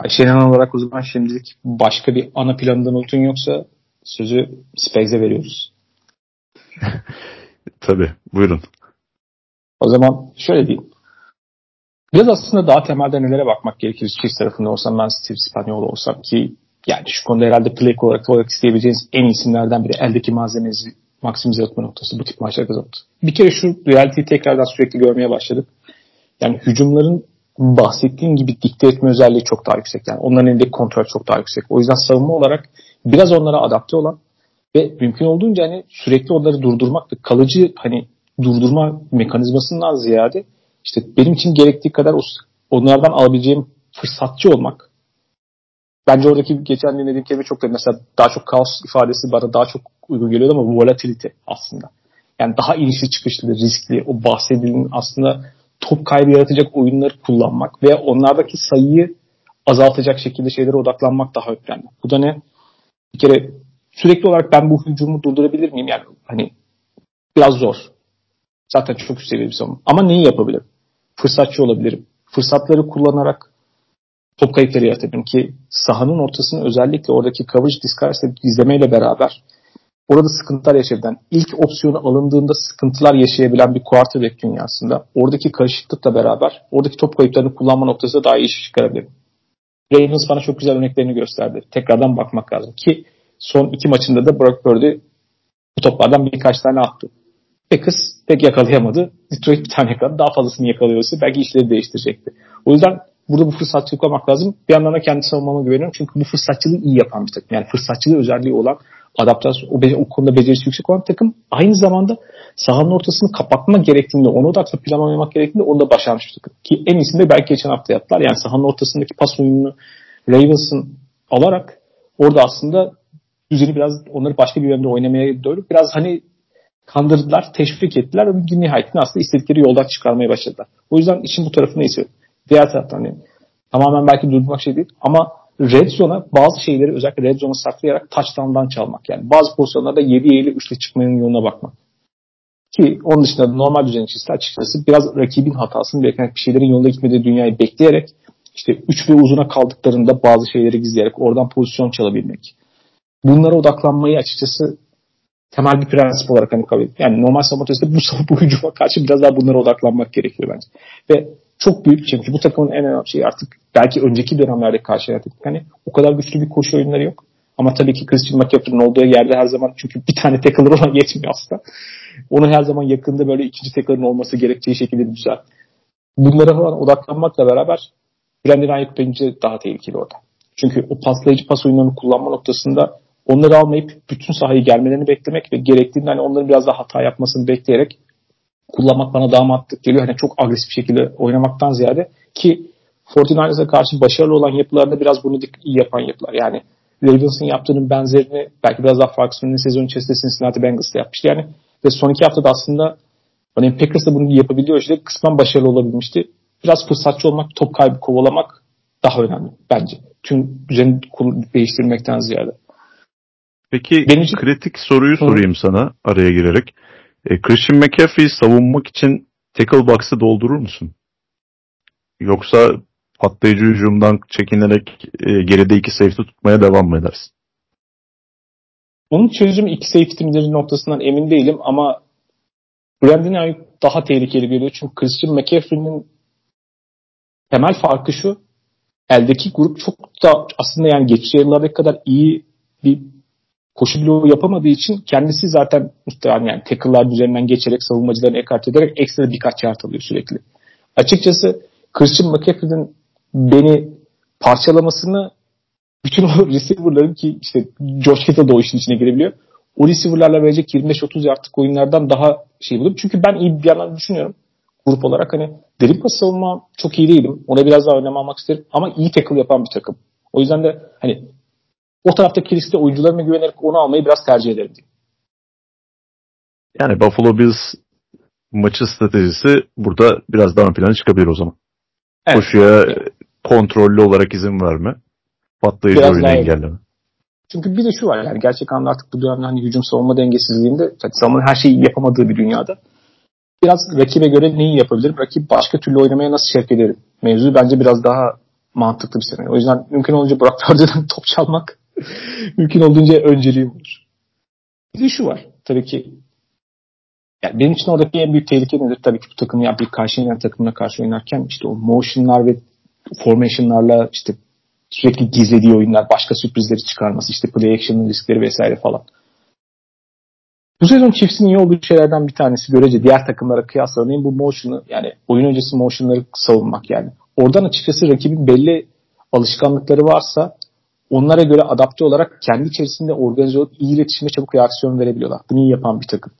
Speaker 1: Şenan olarak o zaman şimdilik başka bir ana plandan notun yoksa sözü Spags'e veriyoruz.
Speaker 2: Tabii buyurun.
Speaker 1: O zaman şöyle diyeyim. Biraz aslında daha temelde nelere bakmak gerekir. Chiefs tarafında olsam ben Steve Spaniolo olsam ki yani şu konuda herhalde play olarak, olarak isteyebileceğiniz en isimlerden biri eldeki malzemenizi maksimize etme noktası bu tip maçlar kazandı. Bir kere şu realiteyi tekrardan sürekli görmeye başladık. Yani hücumların bahsettiğim gibi dikte etme özelliği çok daha yüksek. Yani onların elindeki kontrol çok daha yüksek. O yüzden savunma olarak biraz onlara adapte olan ve mümkün olduğunca hani sürekli onları durdurmak ve kalıcı hani durdurma mekanizmasından ziyade işte benim için gerektiği kadar onlardan alabileceğim fırsatçı olmak. Bence oradaki geçen dinlediğim kelime çok da mesela daha çok kaos ifadesi bana daha çok uygun geliyordu ama volatility aslında. Yani daha inişli çıkışlı, riskli, o bahsedilen aslında top kaybı yaratacak oyunları kullanmak ve onlardaki sayıyı azaltacak şekilde şeylere odaklanmak daha önemli. Bu da ne? Bir kere sürekli olarak ben bu hücumu durdurabilir miyim? Yani hani biraz zor. Zaten çok üst seviye bir savunma. Ama neyi yapabilirim? Fırsatçı olabilirim. Fırsatları kullanarak top kayıpları yaratabilirim ki sahanın ortasını özellikle oradaki coverage discards'ı izlemeyle beraber orada sıkıntılar yaşayan, ilk opsiyonu alındığında sıkıntılar yaşayabilen bir quarterback dünyasında oradaki karışıklıkla beraber oradaki top kayıplarını kullanma noktasında daha iyi iş çıkarabilirim. Ravens bana çok güzel örneklerini gösterdi. Tekrardan bakmak lazım ki son iki maçında da Brock Purdy bu toplardan birkaç tane attı. Packers pek yakalayamadı. Detroit bir tane yakaladı. Daha fazlasını yakalıyorsa belki işleri değiştirecekti. O yüzden burada bu fırsatçılık olmak lazım. Bir yandan da kendi savunmama güveniyorum. Çünkü bu fırsatçılığı iyi yapan bir takım. Yani fırsatçılığı özelliği olan adaptasyon, o, o konuda becerisi yüksek olan takım aynı zamanda sahanın ortasını kapatma gerektiğinde, onu odaklı plan oynamak gerektiğinde onu da başarmış bir takım. Ki en iyisini belki geçen hafta yaptılar. Yani sahanın ortasındaki pas oyununu Ravens'ın alarak orada aslında düzeni biraz onları başka bir yönde oynamaya doğru biraz hani kandırdılar, teşvik ettiler ve nihayetinde aslında istedikleri yoldan çıkarmaya başladılar. O yüzden işin bu tarafını ise diğer taraftan hani tamamen belki durdurmak şey değil ama red zone'a bazı şeyleri özellikle red zone'a saklayarak touchdown'dan çalmak. Yani bazı pozisyonlarda 7 ile 3'le çıkmanın yoluna bakmak. Ki onun dışında normal düzen içerisinde açıkçası biraz rakibin hatasını beklemek bir şeylerin yolunda gitmediği dünyayı bekleyerek işte 3 ve uzuna kaldıklarında bazı şeyleri gizleyerek oradan pozisyon çalabilmek. Bunlara odaklanmayı açıkçası temel bir prensip olarak hani kabul Yani normal savunma bu, bu hücuma karşı biraz daha bunlara odaklanmak gerekiyor bence. Ve çok büyük çünkü bu takımın en önemli şeyi artık belki önceki dönemlerde karşılaştık. Hani o kadar güçlü bir koşu oyunları yok. Ama tabii ki Christian McCaffrey'nin olduğu yerde her zaman çünkü bir tane tackler olan yetmiyor aslında. Onu her zaman yakında böyle ikinci tackler'ın olması gerektiği şekilde güzel. Bunlara falan odaklanmakla beraber Brandon Ayuk bence daha tehlikeli orada. Çünkü o paslayıcı pas oyunlarını kullanma noktasında onları almayıp bütün sahayı gelmelerini beklemek ve gerektiğinde hani onların biraz daha hata yapmasını bekleyerek kullanmak bana daha mantıklı geliyor. Hani çok agresif şekilde oynamaktan ziyade ki 49ers'a karşı başarılı olan yapılarda biraz bunu iyi yapan yapılar. Yani Ravens'ın yaptığının benzerini belki biraz daha farklı sezon içerisinde Cincinnati Bengals'ta yapmıştı. Yani ve son iki haftada aslında örneğin Packers da bunu yapabiliyor işte kısmen başarılı olabilmişti. Biraz fırsatçı olmak, top kaybı kovalamak daha önemli bence. Tüm düzeni değiştirmekten ziyade.
Speaker 2: Peki Benim için... kritik soruyu sorayım Hı. sana araya girerek. E, Christian McCaffrey'i savunmak için tackle box'ı doldurur musun? Yoksa patlayıcı hücumdan çekinerek e, geride iki safety tutmaya devam mı edersin?
Speaker 1: Onun çözümü iki safety midir noktasından emin değilim ama Brandon Ayuk daha tehlikeli geliyor. Çünkü Christian McCaffrey'nin temel farkı şu eldeki grup çok da aslında yani geçici yıllardaki kadar iyi bir koşu bloğu yapamadığı için kendisi zaten muhtemelen yani tackle'lar üzerinden geçerek savunmacılarını ekart ederek ekstra birkaç yard alıyor sürekli. Açıkçası Christian McCaffrey'nin beni parçalamasını bütün o receiver'ların ki işte Josh Kittle de o işin içine girebiliyor. O receiver'larla verecek 25-30 yardlık oyunlardan daha şey bulup çünkü ben iyi bir yandan düşünüyorum grup olarak hani derin pas savunma çok iyi değilim. Ona biraz daha önlem almak isterim ama iyi tackle yapan bir takım. O yüzden de hani o taraftaki riskte oyuncularıma güvenerek onu almayı biraz tercih ederim diyeyim.
Speaker 2: Yani Buffalo Bills maçı stratejisi burada biraz daha ön plana çıkabilir o zaman. Evet. Koşuya kontrollü olarak izin verme. Patlayıcı biraz oyunu engelleme.
Speaker 1: Çünkü bir de şu var yani gerçek anlamda artık bu dönemde hani hücum savunma dengesizliğinde savunmanın her şeyi yapamadığı bir dünyada biraz rakibe göre neyi yapabilirim? Rakip başka türlü oynamaya nasıl şevk ederim? Mevzu bence biraz daha mantıklı bir senaryo. O yüzden mümkün olunca Burak Pörde'den top çalmak mümkün olduğunca önceliğim olur. Bir de şu var. Tabii ki yani benim için oradaki en büyük tehlike nedir? Tabii ki bu takımı ya bir karşı takımla karşı oynarken işte o motionlar ve formationlarla işte sürekli gizlediği oyunlar, başka sürprizleri çıkarması, işte play action'ın riskleri vesaire falan. Bu sezon Chiefs'in iyi olduğu şeylerden bir tanesi görece diğer takımlara kıyasla örneğin bu motion'ı yani oyun öncesi motion'ları savunmak yani. Oradan açıkçası rakibin belli alışkanlıkları varsa onlara göre adapte olarak kendi içerisinde organize olup iyi iletişime çabuk reaksiyon verebiliyorlar. Bunu iyi yapan bir takım.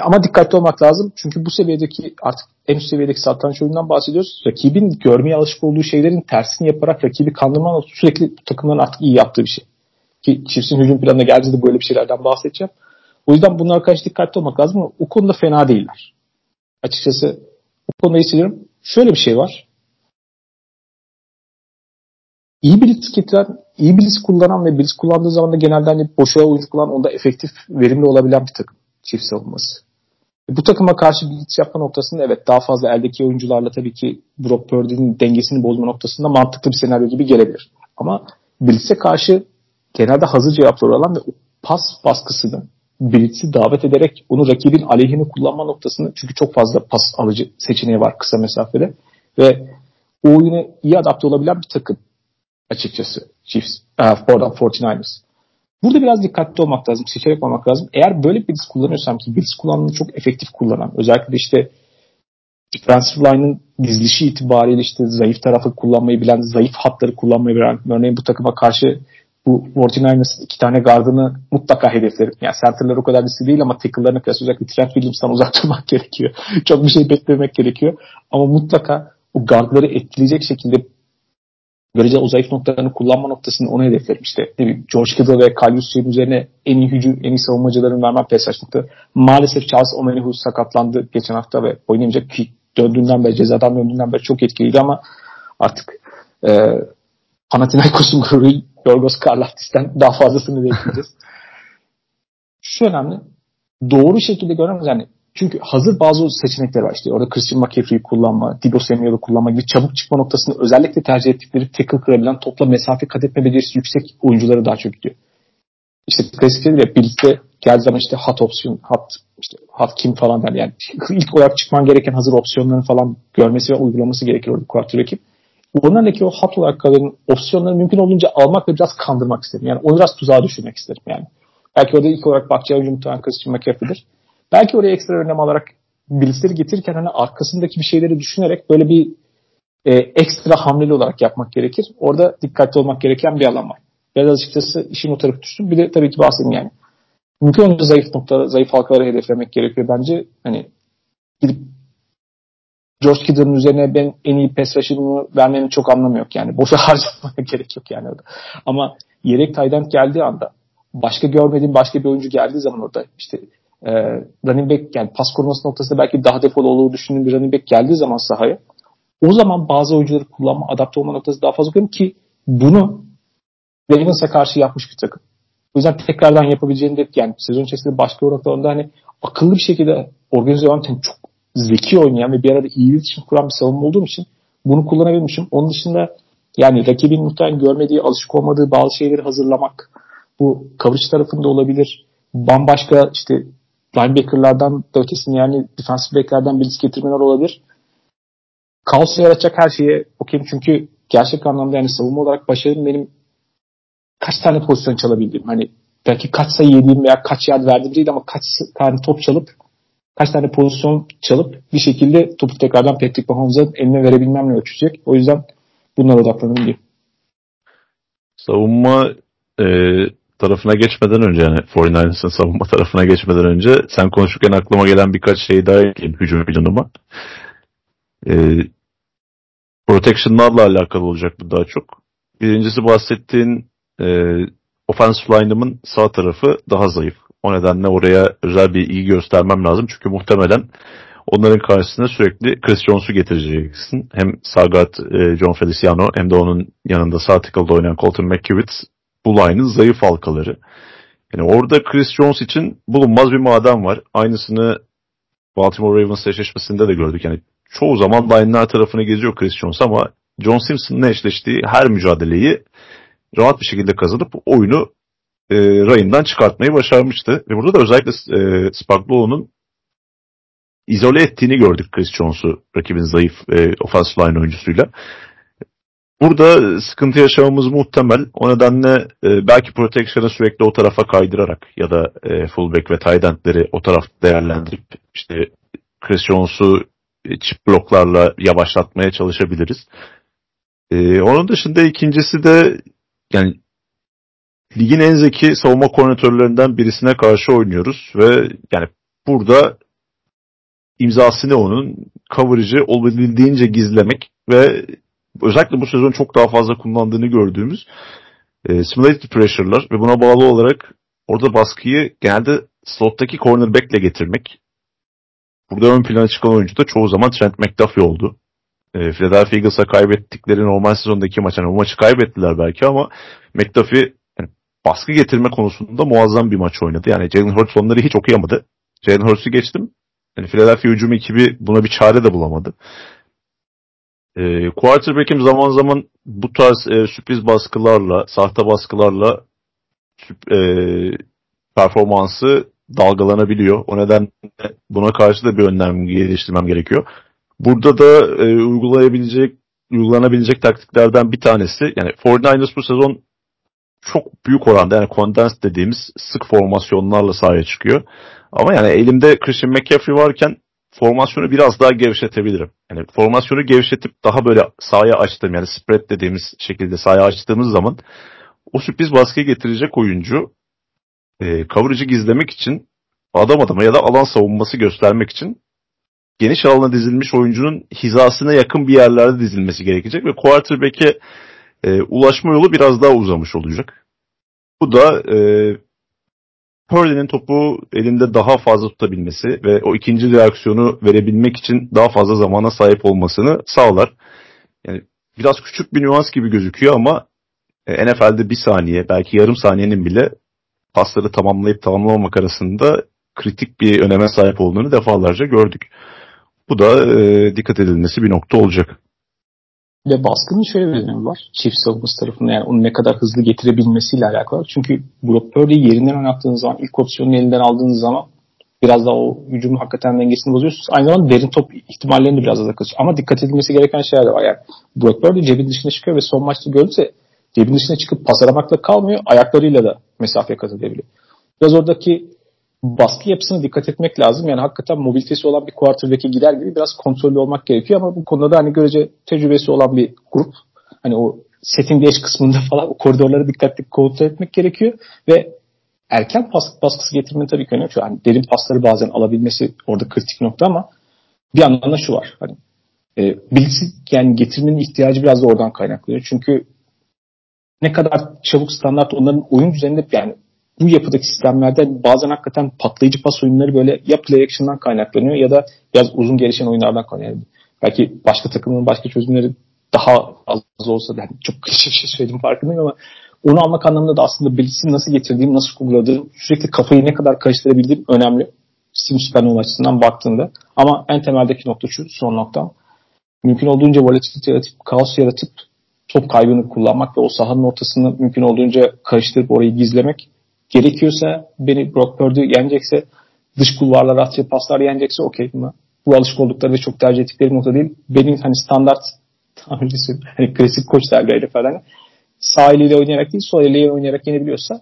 Speaker 1: Ama dikkatli olmak lazım. Çünkü bu seviyedeki artık en üst seviyedeki satranç oyunundan bahsediyoruz. Rakibin görmeye alışık olduğu şeylerin tersini yaparak rakibi kandırma sürekli takımların artık iyi yaptığı bir şey. Ki Chiefs'in hücum planına geldiğinde böyle bir şeylerden bahsedeceğim. O yüzden bunlara karşı dikkatli olmak lazım ama o konuda fena değiller. Açıkçası o konuda hissediyorum. Şöyle bir şey var. İyi blitz getiren, iyi blitz kullanan ve blitz kullandığı zaman da genelde hani boşa oyuncu kullanan onda efektif, verimli olabilen bir takım çift savunması. E, bu takıma karşı blitz yapma noktasında evet daha fazla eldeki oyuncularla tabii ki Brock Purdy'nin dengesini bozma noktasında mantıklı bir senaryo gibi gelebilir. Ama blitz'e karşı genelde hazır cevaplar alan ve pas baskısını Blitz'i davet ederek onu rakibin aleyhine kullanma noktasını çünkü çok fazla pas alıcı seçeneği var kısa mesafede ve o oyuna iyi adapte olabilen bir takım açıkçası Chiefs, uh, pardon 49ers. Burada biraz dikkatli olmak lazım, seçerek olmak lazım. Eğer böyle bir blitz kullanıyorsam ki blitz kullanımını çok efektif kullanan, özellikle işte defensive line'ın dizilişi itibariyle işte zayıf tarafı kullanmayı bilen, zayıf hatları kullanmayı bilen, örneğin bu takıma karşı bu 49ers'ın iki tane gardını mutlaka hedeflerim. Yani center'lar o kadar riskli değil ama tackle'larına kıyasla özellikle Trent Williams'tan uzak durmak gerekiyor. Çok bir şey beklemek gerekiyor. Ama mutlaka o gardları etkileyecek şekilde böylece o zayıf noktalarını kullanma noktasını onu hedeflerim. İşte ne bileyim George Kittle ve Kalius Shane'in üzerine en iyi hücum, en iyi savunmacıların vermem pesajlıktı. Maalesef Charles Omenihu sakatlandı geçen hafta ve oynayamayacak ki döndüğünden beri, cezadan döndüğünden beri çok etkiliydi ama artık e, Panathinaikos'un gururu Yorgos Karlaftis'ten daha fazlasını bekleyeceğiz. Şu önemli. Doğru şekilde göremez yani çünkü hazır bazı seçenekler var işte. Orada Christian McCaffrey'i kullanma, Dibo Samuel'ı kullanma gibi çabuk çıkma noktasını özellikle tercih ettikleri tackle kırabilen topla mesafe kat etme becerisi yüksek oyuncuları daha çok gidiyor. İşte klasikte bile birlikte geldiği zaman işte hot opsiyon, hot, işte hot kim falan der. Yani ilk olarak çıkman gereken hazır opsiyonların falan görmesi ve uygulaması gerekir orada quarterback'in. onlardaki o hat olarak kalan opsiyonları mümkün olduğunca almak ve biraz kandırmak isterim. Yani onu biraz tuzağa düşürmek isterim yani. Belki orada ilk olarak bakacağı oyuncu muhtemelen Christian McCaffrey'dir. Belki oraya ekstra önlem alarak bilisleri getirirken hani arkasındaki bir şeyleri düşünerek böyle bir e, ekstra hamleli olarak yapmak gerekir. Orada dikkatli olmak gereken bir alan var. Biraz açıkçası işin o tarafı düştüm. Bir de tabii ki bahsedeyim yani. Mümkün olduğunca zayıf nokta, zayıf halkaları hedeflemek gerekiyor bence. Hani gidip George Kittle'ın üzerine ben en iyi pes rusher'ımı vermenin çok anlamı yok yani. Boşa harcamaya gerek yok yani orada. Ama yedek Tayland geldiği anda başka görmediğim başka bir oyuncu geldiği zaman orada işte e, running back yani pas koruması noktasında belki daha defol olduğu düşündüğüm bir running back geldiği zaman sahaya o zaman bazı oyuncuları kullanma, adapte olma noktası daha fazla koyuyorum ki bunu Ravens'a karşı yapmış bir takım. O yüzden tekrardan yapabileceğini de yani sezon içerisinde başka noktalarında hani akıllı bir şekilde organize olan çok zeki oynayan ve bir arada iyi iletişim kuran bir savunma olduğum için bunu kullanabilmişim. Onun dışında yani rakibin muhtemelen görmediği, alışık olmadığı bazı şeyleri hazırlamak. Bu coverage tarafında olabilir. Bambaşka işte linebackerlardan da ötesini yani defensive backlerden birisi getirmeler olabilir. Kaos yaratacak her şeye okeyim çünkü gerçek anlamda yani savunma olarak başarım benim kaç tane pozisyon çalabildiğim. Hani belki kaç sayı yediğim veya kaç yard verdiğim değil ama kaç tane top çalıp kaç tane pozisyon çalıp bir şekilde topu tekrardan Patrick Mahomes'a eline verebilmemle ölçecek. O yüzden bunlara odaklanırım diyeyim.
Speaker 2: Savunma e, tarafına geçmeden önce yani 49ers'ın savunma tarafına geçmeden önce sen konuşurken aklıma gelen birkaç şey daha ekleyeyim hücum planıma. E, protection'larla alakalı olacak bu daha çok. Birincisi bahsettiğin e, offensive line'ımın sağ tarafı daha zayıf. O nedenle oraya özel bir ilgi göstermem lazım. Çünkü muhtemelen onların karşısına sürekli Chris Jones'u getireceksin. Hem Sagat, e, John Feliciano hem de onun yanında sağ tackle'da oynayan Colton McKivitz bu line'ın zayıf halkaları. Yani orada Chris Jones için bulunmaz bir maden var. Aynısını Baltimore Ravens eşleşmesinde de gördük. Yani çoğu zaman line'lar tarafını geziyor Chris Jones ama John Simpson'la eşleştiği her mücadeleyi rahat bir şekilde kazanıp oyunu e, rayından çıkartmayı başarmıştı. Ve burada da özellikle e, Spagnuolo'nun izole ettiğini gördük Chris Jones'u rakibin zayıf e, offensive line oyuncusuyla. Burada sıkıntı yaşamamız muhtemel. O nedenle e, belki protection'ı sürekli o tarafa kaydırarak ya da e, fullback ve tight endleri o tarafta değerlendirip işte Chris Jones'u e, çift bloklarla yavaşlatmaya çalışabiliriz. E, onun dışında ikincisi de yani ligin en zeki savunma koordinatörlerinden birisine karşı oynuyoruz ve yani burada imzasını onun coverage'ı olabildiğince gizlemek ve özellikle bu sezon çok daha fazla kullandığını gördüğümüz e, simulated pressure'lar ve buna bağlı olarak orada baskıyı genelde slottaki cornerback'le getirmek. Burada ön plana çıkan oyuncu da çoğu zaman Trent McDuffie oldu. E, Philadelphia Eagles'a kaybettikleri normal sezondaki maç. Yani o maçı kaybettiler belki ama McDuffie yani baskı getirme konusunda muazzam bir maç oynadı. Yani Jalen Hurts onları hiç okuyamadı. Jalen Hurts'u geçtim. Yani Philadelphia hücum ekibi buna bir çare de bulamadı. E, quarterback'im zaman zaman bu tarz e, sürpriz baskılarla, sahte baskılarla e, performansı dalgalanabiliyor. O nedenle buna karşı da bir önlem geliştirmem gerekiyor. Burada da e, uygulayabilecek uygulanabilecek taktiklerden bir tanesi yani 49ers bu sezon çok büyük oranda yani condensed dediğimiz sık formasyonlarla sahaya çıkıyor. Ama yani elimde Christian McCaffrey varken formasyonu biraz daha gevşetebilirim. Yani formasyonu gevşetip daha böyle sahaya açtığım yani spread dediğimiz şekilde sahaya açtığımız zaman o sürpriz baskıyı getirecek oyuncu e, coverage'ı gizlemek için adam adama ya da alan savunması göstermek için geniş alana dizilmiş oyuncunun hizasına yakın bir yerlerde dizilmesi gerekecek ve quarterback'e e, ulaşma yolu biraz daha uzamış olacak. Bu da e, Purdy'nin topu elinde daha fazla tutabilmesi ve o ikinci reaksiyonu verebilmek için daha fazla zamana sahip olmasını sağlar. Yani biraz küçük bir nüans gibi gözüküyor ama e, NFL'de bir saniye belki yarım saniyenin bile pasları tamamlayıp tamamlamamak arasında kritik bir öneme sahip olduğunu defalarca gördük. Bu da e, dikkat edilmesi bir nokta olacak.
Speaker 1: Ve baskının şöyle bir önemi var. Çift savunması tarafında yani onu ne kadar hızlı getirebilmesiyle alakalı. Çünkü Brock Purdy'yi yerinden oynattığınız zaman, ilk opsiyonu elinden aldığınız zaman biraz daha o hücumun hakikaten dengesini bozuyorsunuz. Aynı zamanda derin top ihtimallerini biraz daha kaçıyor. Ama dikkat edilmesi gereken şeyler de var. Yani Brock Purdy cebin dışına çıkıyor ve son maçta gördüyse cebin dışına çıkıp pas aramakla kalmıyor. Ayaklarıyla da mesafe kat edebiliyor. Biraz oradaki baskı yapısına dikkat etmek lazım. Yani hakikaten mobilitesi olan bir quarterback'e gider gibi biraz kontrollü olmak gerekiyor ama bu konuda da hani görece tecrübesi olan bir grup. Hani o setting dash kısmında falan o koridorlara dikkatli kontrol etmek gerekiyor ve erken pas, baskısı getirmenin tabii ki önemli. Yani derin pasları bazen alabilmesi orada kritik nokta ama bir yandan da şu var. Hani e, bilgisi yani getirmenin ihtiyacı biraz da oradan kaynaklanıyor. Çünkü ne kadar çabuk standart onların oyun düzeninde yani bu yapıdaki sistemlerde bazen hakikaten patlayıcı pas oyunları böyle ya play action'dan kaynaklanıyor ya da biraz uzun gelişen oyunlardan kaynaklanıyor. Belki başka takımın başka çözümleri daha az olsa yani çok klişe bir şey söyledim farkındayım ama onu almak anlamında da aslında bilgisini nasıl getirdiğim, nasıl kullandığım, sürekli kafayı ne kadar karıştırabildiğim önemli. Sim Süpernova açısından baktığında. Ama en temeldeki nokta şu, son noktam. Mümkün olduğunca volatility yaratıp, kaos yaratıp top kaybını kullanmak ve o sahanın ortasını mümkün olduğunca karıştırıp orayı gizlemek. Gerekiyorsa beni Brock Purdy yenecekse dış kulvarlara atacak paslar yenecekse okey ama bu alışık oldukları ve çok tercih ettikleri nokta değil. Benim hani standart tamircisi, hani klasik koç dergileri falan sağ eliyle oynayarak değil sol eliyle oynayarak yenebiliyorsa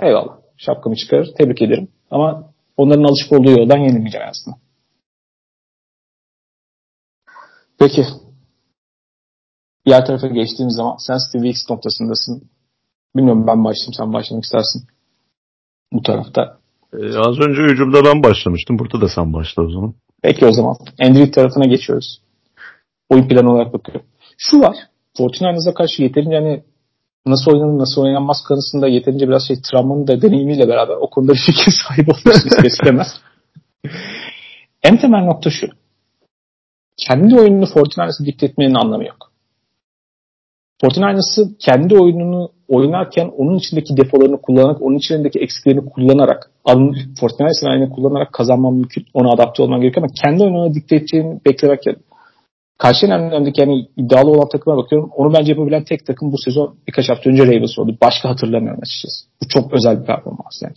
Speaker 1: eyvallah. Şapkamı çıkarır. Tebrik ederim. Ama onların alışık olduğu yoldan yenilmeyeceğim aslında. Peki. Diğer tarafa geçtiğimiz zaman sen Steve Weeks noktasındasın. Bilmiyorum ben başlayayım sen başlamak istersin. Bu tarafta.
Speaker 2: Ee, az önce hücumda ben başlamıştım. Burada da sen başla o zaman.
Speaker 1: Peki o zaman. Andrew tarafına geçiyoruz. Oyun planı olarak bakıyorum. Şu var. Fortnite'a karşı yeterince hani nasıl oynanır nasıl oynanmaz konusunda yeterince biraz şey travmanın da deneyimiyle beraber o konuda bir fikir sahibi ister istemez. en temel nokta şu. Kendi oyununu Fortnite'ı dikte etmenin anlamı yok. Fortnite'ı kendi oyununu oynarken onun içindeki defolarını kullanarak, onun içindeki eksiklerini kullanarak, Fortnite'ın aynı kullanarak kazanman mümkün. Ona adapte olman gerekiyor ama kendi oyununu dikte edeceğini beklemek Karşı öndeki yani iddialı olan takıma bakıyorum. Onu bence yapabilen tek takım bu sezon birkaç hafta önce Ravens oldu. Başka hatırlamıyorum açıkçası. Bu çok özel bir performans yani.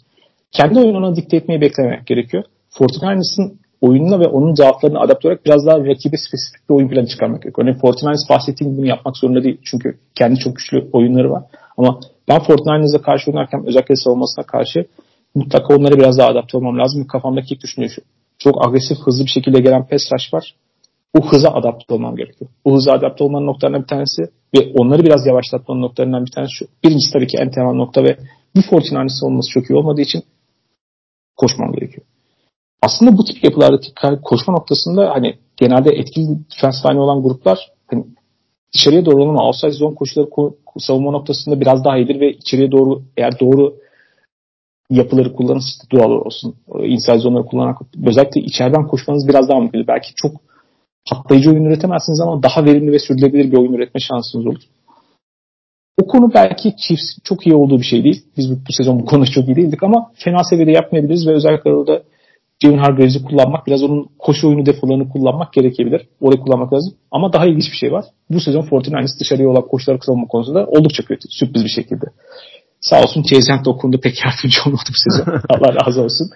Speaker 1: Kendi oyununu dikte etmeyi beklemek gerekiyor. Fortinandes'ın oyununa ve onun zaaflarına adapte olarak biraz daha rakibe spesifik bir oyun planı çıkarmak gerekiyor. Örneğin Fortinanders bahsettiğim bunu yapmak zorunda değil. Çünkü kendi çok güçlü oyunları var. Ama ben Fortinanders'a karşı oynarken özellikle savunmasına karşı mutlaka onlara biraz daha adapte olmam lazım. Kafamdaki ilk düşünce şu. Çok agresif, hızlı bir şekilde gelen pass rush var bu hıza adapte olmam gerekiyor. Bu hıza adapte olmanın noktalarından bir tanesi ve onları biraz yavaşlatmanın noktalarından bir tanesi şu. Birincisi tabii ki en temel nokta ve bir Fortinandes'in olması çok iyi olmadığı için koşmam gerekiyor. Aslında bu tip yapılardaki koşma noktasında hani genelde etkili line olan gruplar hani dışarıya doğru olan outside zone koşuları savunma noktasında biraz daha iyidir ve içeriye doğru eğer doğru yapıları kullanırsanız doğal olsun. Inside zone'ları kullanarak özellikle içeriden koşmanız biraz daha mümkün. Belki çok patlayıcı oyun üretemezsiniz ama daha verimli ve sürdürülebilir bir oyun üretme şansınız olur. O konu belki Chiefs çok iyi olduğu bir şey değil. Biz bu, bu sezon bu konuda çok iyi değildik ama fena seviyede yapmayabiliriz ve özellikle orada Jalen Hargraves'i kullanmak, biraz onun koşu oyunu defolarını kullanmak gerekebilir. Orayı kullanmak lazım. Ama daha ilginç bir şey var. Bu sezon 49ers dışarıya olan koşuları savunma konusunda oldukça kötü. Sürpriz bir şekilde. Sağ olsun Chase Young da o konuda pek yardımcı olmadı bu sezon. Allah razı olsun.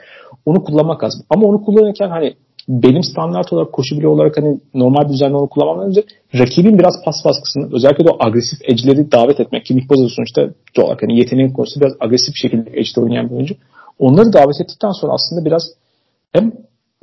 Speaker 1: Onu kullanmak lazım. Ama onu kullanırken hani benim standart olarak koşu bile olarak hani normal düzenli onu kullanmamdan önce rakibin biraz pas baskısını özellikle de o agresif edge'leri davet etmek ki Nick Bosa sonuçta doğal olarak hani yeteneğin konusunda biraz agresif bir şekilde edge'de oynayan bir oyuncu. Onları davet ettikten sonra aslında biraz hem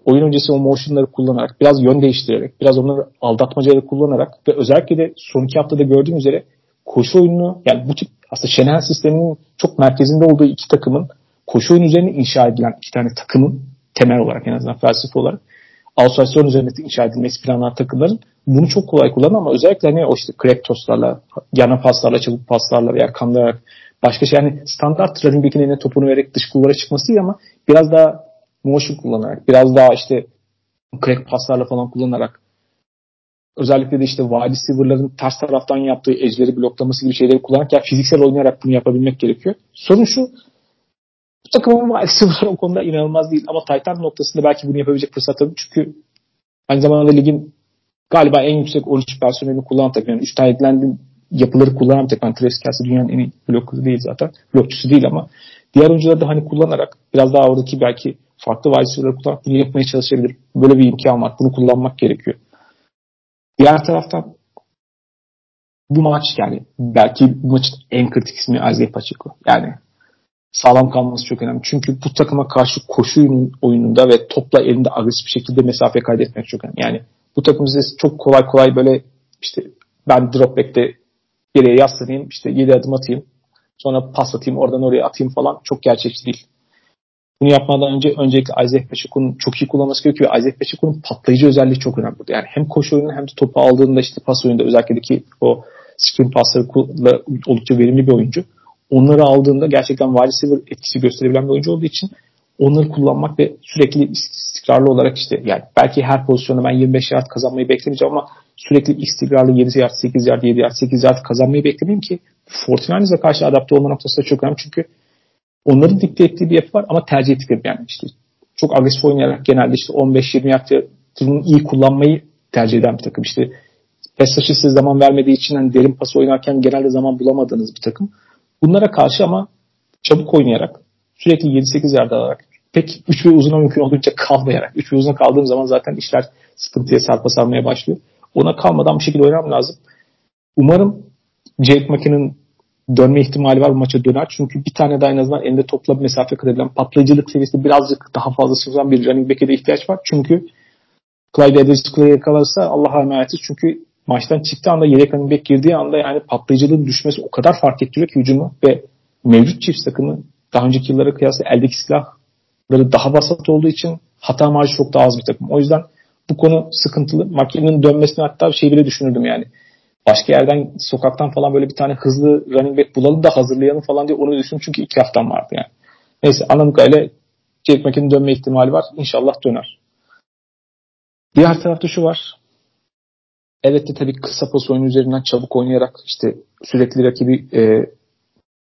Speaker 1: oyun öncesi o motionları kullanarak, biraz yön değiştirerek, biraz onları aldatmacaları kullanarak ve özellikle de son iki haftada gördüğüm üzere koşu oyununu yani bu tip aslında Şener sisteminin çok merkezinde olduğu iki takımın koşu oyunu üzerine inşa edilen iki tane takımın temel olarak en azından felsefe olarak outside üzerinde inşa edilmesi planlanan takımların bunu çok kolay kullanır ama özellikle hani o işte crack tosslarla, yana paslarla, çabuk paslarla veya kandırarak başka şey yani standart back'in eline topunu vererek dış kulvara çıkması ama biraz daha motion kullanarak, biraz daha işte crack paslarla falan kullanarak özellikle de işte wide receiver'ların ters taraftan yaptığı ejleri bloklaması gibi şeyleri kullanarak ya fiziksel oynayarak bunu yapabilmek gerekiyor. Sorun şu bu takımın maalesef o konuda inanılmaz değil. Ama Titan noktasında belki bunu yapabilecek fırsat tabii. Çünkü aynı zamanda ligin galiba en yüksek 13 personelini kullanan takım. Yani 3 tane edilen yapıları kullanan takım. Yani Travis Kelsey dünyanın en iyi blokçusu değil zaten. Blokçusu değil ama diğer oyuncuları da hani kullanarak biraz daha oradaki belki farklı receiver'ları kullanarak bunu yapmaya çalışabilir. Böyle bir imkan var. Bunu kullanmak gerekiyor. Diğer taraftan bu maç yani belki bu maçın en kritik ismi Isaiah Pacheco. Yani sağlam kalması çok önemli. Çünkü bu takıma karşı koşu oyununda ve topla elinde agresif bir şekilde mesafe kaydetmek çok önemli. Yani bu takım size çok kolay kolay böyle işte ben drop back'te geriye yaslanayım işte 7 adım atayım sonra pas atayım oradan oraya atayım falan çok gerçekçi değil. Bunu yapmadan önce öncelikle Isaac Pacheco'nun çok iyi kullanması gerekiyor. Isaac Pacheco'nun patlayıcı özelliği çok önemli burada. Yani hem koşu oyunu hem de topu aldığında işte pas oyunda özellikle ki o screen paslarıyla oldukça verimli bir oyuncu. Onları aldığında gerçekten wide receiver etkisi gösterebilen bir oyuncu olduğu için onları kullanmak ve sürekli istikrarlı olarak işte yani belki her pozisyonda ben 25 yard kazanmayı beklemeyeceğim ama sürekli istikrarlı 7 yard, 8 yard, 7 yard, 8 yard kazanmayı beklemeyeyim ki Fortnite'e karşı adapte olma noktası da çok önemli çünkü onların dikte ettiği bir yapı var ama tercih ettikleri yani işte çok agresif oynayarak genelde işte 15-20 yardını iyi kullanmayı tercih eden bir takım. İşte Pesaş'ı size zaman vermediği için hani derin pas oynarken genelde zaman bulamadığınız bir takım. Bunlara karşı ama çabuk oynayarak sürekli 7-8 yerde alarak pek 3 ve uzuna mümkün olduğunca kalmayarak 3 ve uzuna kaldığım zaman zaten işler sıkıntıya sarpa sarmaya başlıyor. Ona kalmadan bir şekilde oynamam lazım. Umarım Jake McKinnon'ın dönme ihtimali var bu maça döner. Çünkü bir tane daha en azından elinde topla bir mesafe kat edilen patlayıcılık seviyesinde birazcık daha fazla sıfırdan bir running back'e de ihtiyaç var. Çünkü Clyde Edwards-Helaire yakalarsa Allah'a emanetiz. Çünkü maçtan çıktığı anda yedek running back girdiği anda yani patlayıcılığın düşmesi o kadar fark ettiriyor ki hücumu ve mevcut çift takımı daha önceki yıllara kıyasla eldeki silahları daha basit olduğu için hata marjı çok daha az bir takım. O yüzden bu konu sıkıntılı. Makinenin dönmesini hatta şey bile düşünürdüm yani. Başka yerden sokaktan falan böyle bir tane hızlı running back bulalım da hazırlayalım falan diye onu düşündüm. Çünkü iki haftam vardı yani. Neyse anladığım kadarıyla Jake McKinnon'ın dönme ihtimali var. İnşallah döner. Diğer tarafta şu var. Evet de tabii kısa pas oyunu üzerinden çabuk oynayarak işte sürekli rakibi e,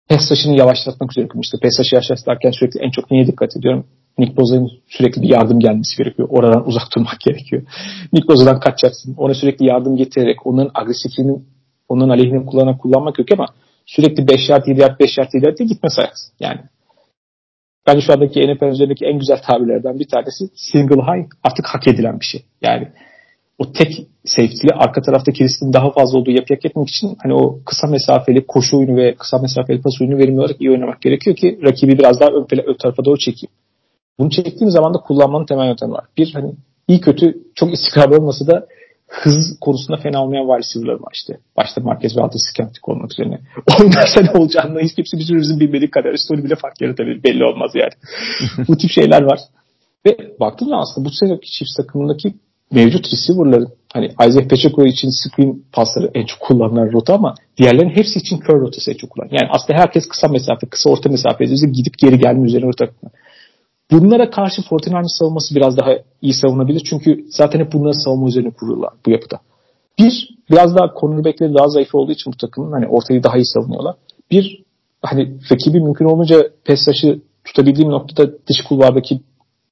Speaker 1: pes taşını yavaşlatmak üzere işte pes taşı yavaşlatırken sürekli en çok neye dikkat ediyorum? Nick Boza'nın sürekli bir yardım gelmesi gerekiyor. Oradan uzak durmak gerekiyor. Nick Boza'dan kaçacaksın. Ona sürekli yardım getirerek onların agresifliğini onun aleyhine kullanan kullanmak yok ama sürekli 5 yard 7 yard 5 yard 7 yard diye gitme sayarsın. Yani bence şu andaki NFL üzerindeki en güzel tabirlerden bir tanesi single high artık hak edilen bir şey. Yani o tek safety'li arka tarafta kilisinin daha fazla olduğu yapı hak etmek için hani o kısa mesafeli koşu oyunu ve kısa mesafeli pas oyunu verimli olarak iyi oynamak gerekiyor ki rakibi biraz daha ön, ön tarafa doğru çekeyim. Bunu çektiğim zaman da kullanmanın temel yöntemi var. Bir hani iyi kötü çok istikrarlı olmasa da hız konusunda fena olmayan wide receiver'lar var işte. Başta Marquez ve Altis Skeptik olmak üzere. Oynarsa ne olacağını hiç kimse bizim bizim bilmediği kadar story bile fark yaratabilir. Belli olmaz yani. bu tip şeyler var. Ve baktığım zaman aslında bu seneki çift takımındaki mevcut receiver'ların hani Isaac Pacheco için screen pasları en çok kullanılan rota ama diğerlerinin hepsi için curl rotası en çok kullanılan. Yani aslında herkes kısa mesafe, kısa orta mesafe gidip geri gelme üzerine rota Bunlara karşı Fortinand'ın savunması biraz daha iyi savunabilir. Çünkü zaten hep bunları savunma üzerine kuruyorlar bu yapıda. Bir, biraz daha cornerbackleri daha zayıf olduğu için bu takımın hani ortayı daha iyi savunuyorlar. Bir, hani rakibi mümkün olunca pes taşı tutabildiğim noktada dış kulvardaki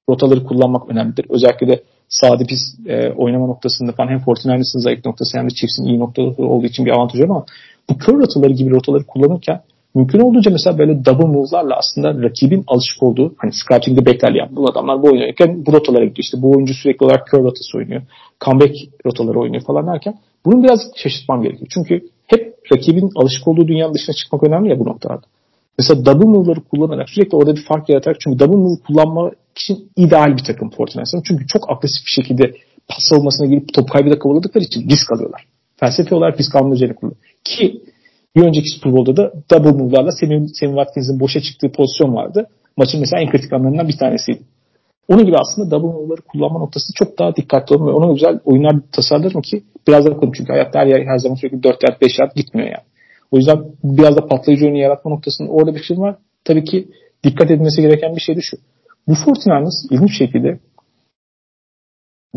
Speaker 1: rotaları kullanmak önemlidir. Özellikle de sağ dipiz e, oynama noktasında falan hem Fortinand'ın zayıf noktası hem de Chiefs'in iyi noktası olduğu için bir avantajı var ama bu kör rotaları gibi rotaları kullanırken mümkün olduğunca mesela böyle double move'larla aslında rakibin alışık olduğu hani scratching'de bekler yani bu adamlar bu oynuyorken bu rotalara gidiyor. İşte bu oyuncu sürekli olarak curl rotası oynuyor. Comeback rotaları oynuyor falan derken bunu biraz şaşırtmam gerekiyor. Çünkü hep rakibin alışık olduğu dünyanın dışına çıkmak önemli ya bu noktada. Mesela double move'ları kullanarak sürekli orada bir fark yaratarak çünkü double move kullanma için ideal bir takım Fortnite'ın. Çünkü çok agresif bir şekilde pas savunmasına girip top kaybı kovaladıkları için risk alıyorlar. Felsefi olarak risk alma üzerine kullanıyor. Ki bir önceki Super Bowl'da da double move'larla Sammy, Sammy Watkins'in boşa çıktığı pozisyon vardı. Maçın mesela en kritik anlarından bir tanesiydi. Onun gibi aslında double move'ları kullanma noktası çok daha dikkatli olun ve ona güzel oyunlar tasarlarım ki biraz da bakalım çünkü hayatta her, yer, her zaman sürekli 4 yard 5 yard gitmiyor yani. O yüzden biraz da patlayıcı oyunu yaratma noktasında orada bir şey var. Tabii ki dikkat edilmesi gereken bir şey de şu. Bu Fortinand'ız ilginç şekilde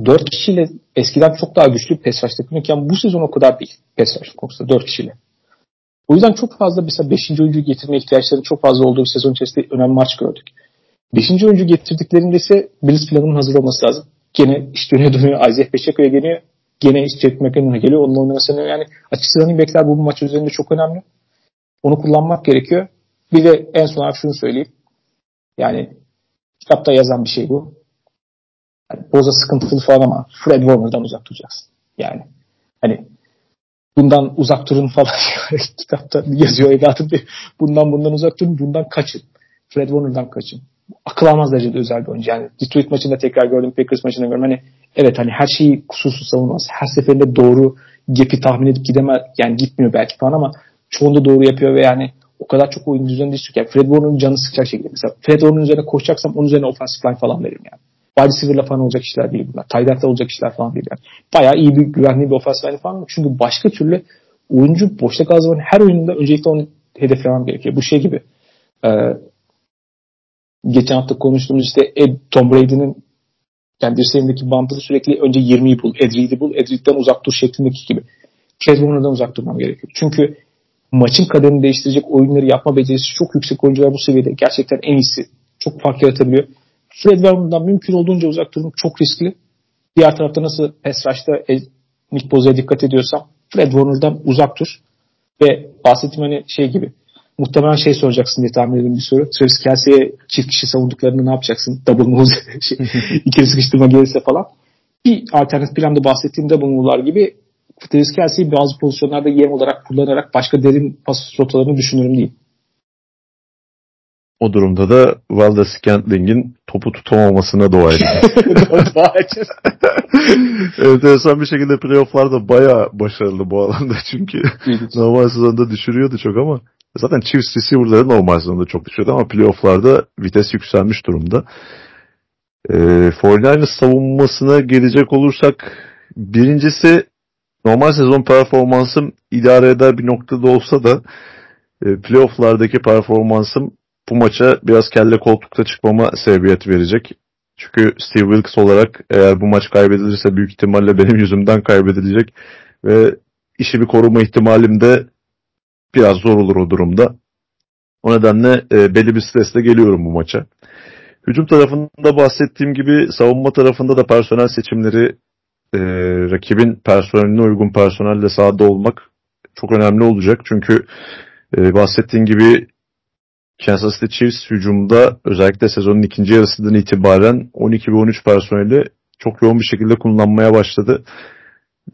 Speaker 1: 4 kişiyle eskiden çok daha güçlü pes rush takımıyken bu sezon o kadar değil pes rush konusunda 4 kişiyle. O yüzden çok fazla mesela 5. oyuncu getirme ihtiyaçlarının çok fazla olduğu bir sezon içerisinde önemli maç gördük. 5. oyuncu getirdiklerinde ise Bills planının hazır olması lazım. Gene iş dönüyor dönüyor. Isaiah Pacheco'ya geliyor. Gene iş Jack McKinnon'a geliyor. Onun oynamasını yani açıkçası running backler bu maç üzerinde çok önemli. Onu kullanmak gerekiyor. Bir de en son olarak şunu söyleyeyim. Yani Kitapta yazan bir şey bu. Yani Boza sıkıntılı falan ama Fred Warner'dan uzak duracaksın. Yani hani bundan uzak durun falan kitapta yazıyor evladım diye. Bundan bundan uzak durun, bundan kaçın. Fred Warner'dan kaçın. Akıl almaz derecede özel bir oyuncu. Yani Detroit maçında tekrar gördüm, Packers maçında gördüm. Hani evet hani her şeyi kusursuz savunmaz. Her seferinde doğru gap'i tahmin edip gidemez. Yani gitmiyor belki falan ama çoğunda doğru yapıyor ve yani o kadar çok oyun düzeninde istiyor ki. Yani Fred Warner'ın canı sıkacak şekilde. Mesela Fred Warner'ın üzerine koşacaksam onun üzerine offensive line falan veririm yani. Wide receiver'la falan olacak işler değil bunlar. Tight olacak işler falan değil yani. Bayağı iyi bir güvenli bir offensive line falan. Çünkü başka türlü oyuncu boşta kaldığı zaman her oyunda öncelikle onu hedeflemem gerekiyor. Bu şey gibi e, geçen hafta konuştuğumuz işte Ed, Tom Brady'nin yani dirseğindeki bandı sürekli önce 20'yi bul, Ed Reed'i bul, Ed Reed'den uzak dur şeklindeki gibi. Fred Warner'dan uzak durmam gerekiyor. Çünkü maçın kaderini değiştirecek oyunları yapma becerisi çok yüksek oyuncular bu seviyede. Gerçekten en iyisi. Çok fark yaratabiliyor. Fred Warner'dan mümkün olduğunca uzak durmak çok riskli. Diğer tarafta nasıl pass rush'ta Nick Bosa'a dikkat ediyorsam Fred Warner'dan uzak dur. Ve bahsettiğim hani şey gibi muhtemelen şey soracaksın diye tahmin ediyorum bir soru. Travis Kelsey'e çift kişi savunduklarını ne yapacaksın? Double move, şey, ikili sıkıştırma gelirse falan. Bir alternatif planda bahsettiğim double move'lar gibi Travis Kelsey'i bazı pozisyonlarda yem olarak kullanarak başka derin pas rotalarını düşünürüm değil.
Speaker 2: O durumda da Valdes Scantling'in topu tutamamasına dua edeceğiz. Enteresan bir şekilde playofflarda baya başarılı bu alanda çünkü normal sezonda düşürüyordu çok ama zaten Chiefs receiver'ları normal sezonda çok düşüyordu ama playofflarda vites yükselmiş durumda. E, 49ers savunmasına gelecek olursak birincisi normal sezon performansım idare eder bir noktada olsa da e, playofflardaki performansım bu maça biraz kelle koltukta çıkmama sebebiyet verecek. Çünkü Steve Wilkes olarak eğer bu maç kaybedilirse büyük ihtimalle benim yüzümden kaybedilecek ve işi bir koruma ihtimalim de biraz zor olur o durumda. O nedenle e, belli bir stresle geliyorum bu maça. Hücum tarafında bahsettiğim gibi savunma tarafında da personel seçimleri e, rakibin personeline uygun personelle sahada olmak çok önemli olacak. Çünkü e, bahsettiğim gibi Kansas City Chiefs hücumda özellikle sezonun ikinci yarısından itibaren 12 ve 13 personeli çok yoğun bir şekilde kullanmaya başladı.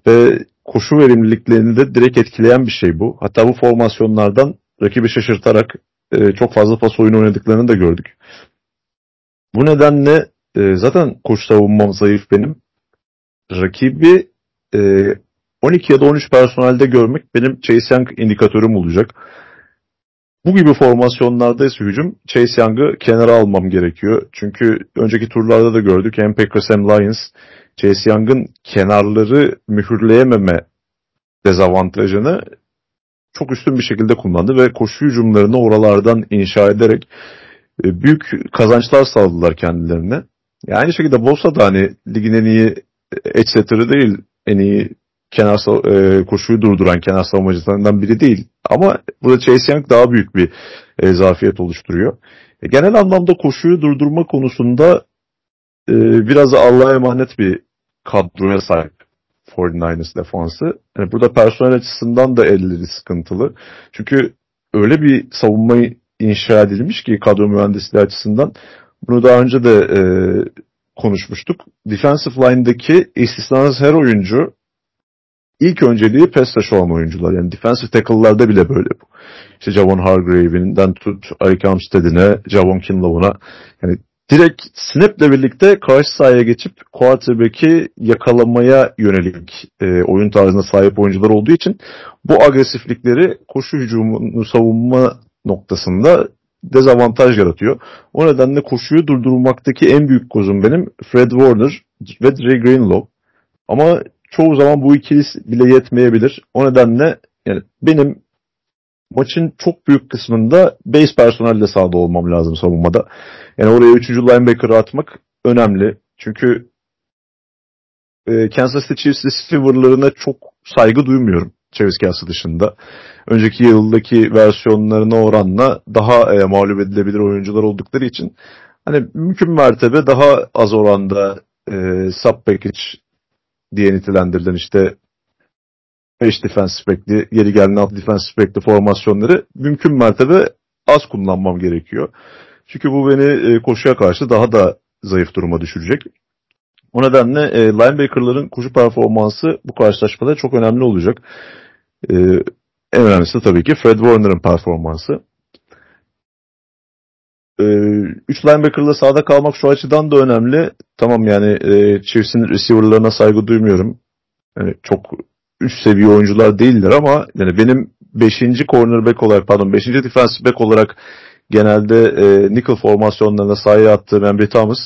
Speaker 2: Ve koşu verimliliklerini de direkt etkileyen bir şey bu. Hatta bu formasyonlardan rakibi şaşırtarak e, çok fazla pas oyunu oynadıklarını da gördük. Bu nedenle e, zaten koşu savunmam zayıf benim. Rakibi e, 12 ya da 13 personelde görmek benim Chase Young indikatörüm olacak. Bu gibi formasyonlarda ise hücum Chase Young'ı kenara almam gerekiyor. Çünkü önceki turlarda da gördük hem Packers hem Lions Chase Young'ın kenarları mühürleyememe dezavantajını çok üstün bir şekilde kullandı ve koşu hücumlarını oralardan inşa ederek e, büyük kazançlar sağladılar kendilerine. Yani aynı şekilde Bosa da hani ligin en iyi setter'ı değil, en iyi kenar e, koşuyu durduran kenar savunmacılarından biri değil. Ama burada Chase Young daha büyük bir e, zafiyet oluşturuyor. E, genel anlamda koşuyu durdurma konusunda e, biraz Allah'a emanet bir kadroya sahip 49ers defansı. Yani burada personel açısından da elleri sıkıntılı. Çünkü öyle bir savunmayı inşa edilmiş ki kadro mühendisliği açısından. Bunu daha önce de e, konuşmuştuk. Defensive line'daki istisnasız her oyuncu ilk önceliği pass rush olan oyuncular. Yani defensive tackle'larda bile böyle bu. İşte Javon Hargrave'inden tut Arik Armstead'ine, Javon Kinlow'una. Yani direkt snap'le birlikte karşı sahaya geçip quarterback'i yakalamaya yönelik e, oyun tarzına sahip oyuncular olduğu için bu agresiflikleri koşu hücumunu savunma noktasında dezavantaj yaratıyor. O nedenle koşuyu durdurmaktaki en büyük kozum benim Fred Warner ve Dre Greenlaw. Ama çoğu zaman bu ikilisi bile yetmeyebilir. O nedenle yani benim maçın çok büyük kısmında base personelle sahada olmam lazım savunmada. Yani oraya 3. linebacker'ı atmak önemli. Çünkü e, Kansas City Chiefs receiver'larına çok saygı duymuyorum. Travis Kelsey dışında. Önceki yıldaki versiyonlarına oranla daha e, mağlup edilebilir oyuncular oldukları için hani mümkün mertebe daha az oranda e, sub package diye nitelendirilen işte 5 defense spekli, geri gelen 6 defense spekli formasyonları mümkün mertebe az kullanmam gerekiyor. Çünkü bu beni e, koşuya karşı daha da zayıf duruma düşürecek. O nedenle e, linebackerların koşu performansı bu karşılaşmada çok önemli olacak. E, en önemlisi tabii ki Fred Warner'ın performansı. E, üç linebacker'la sahada kalmak şu açıdan da önemli. Tamam yani e, Chiefs'in receiver'larına saygı duymuyorum. Yani çok üst seviye oyuncular değiller ama yani benim 5. cornerback olarak pardon 5. defensive back olarak genelde e, nickel formasyonlarına sahaya attığım Embry Thomas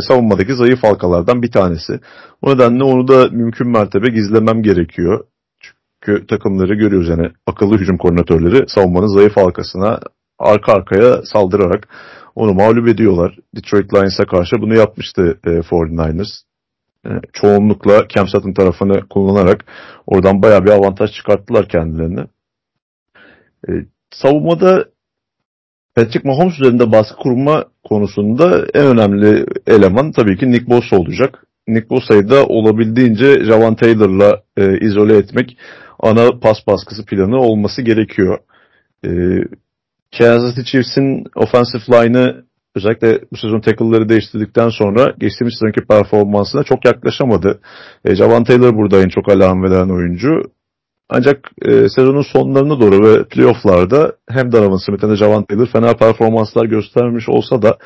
Speaker 2: savunmadaki zayıf halkalardan bir tanesi. O nedenle onu da mümkün mertebe gizlemem gerekiyor. Çünkü takımları görüyoruz yani akıllı hücum koordinatörleri savunmanın zayıf halkasına arka arkaya saldırarak onu mağlup ediyorlar. Detroit Lions'a karşı bunu yapmıştı e, 49ers. E, çoğunlukla Cam Sutton tarafını kullanarak oradan bayağı bir avantaj çıkarttılar kendilerine. E, savunmada Patrick Mahomes üzerinde baskı kurma konusunda en önemli eleman tabii ki Nick Bosa olacak. Nick Bosa'yı da olabildiğince Javan Taylor'la e, izole etmek ana pas baskısı planı olması gerekiyor. E, Kansas City Chiefs'in offensive line'ı özellikle bu sezon tackle'ları değiştirdikten sonra geçtiğimiz sezonki performansına çok yaklaşamadı. E, Javan Taylor burada en çok alarm veren oyuncu. Ancak e, sezonun sonlarına doğru ve playofflarda hem Donovan Smith hem de Javan Taylor fena performanslar göstermiş olsa da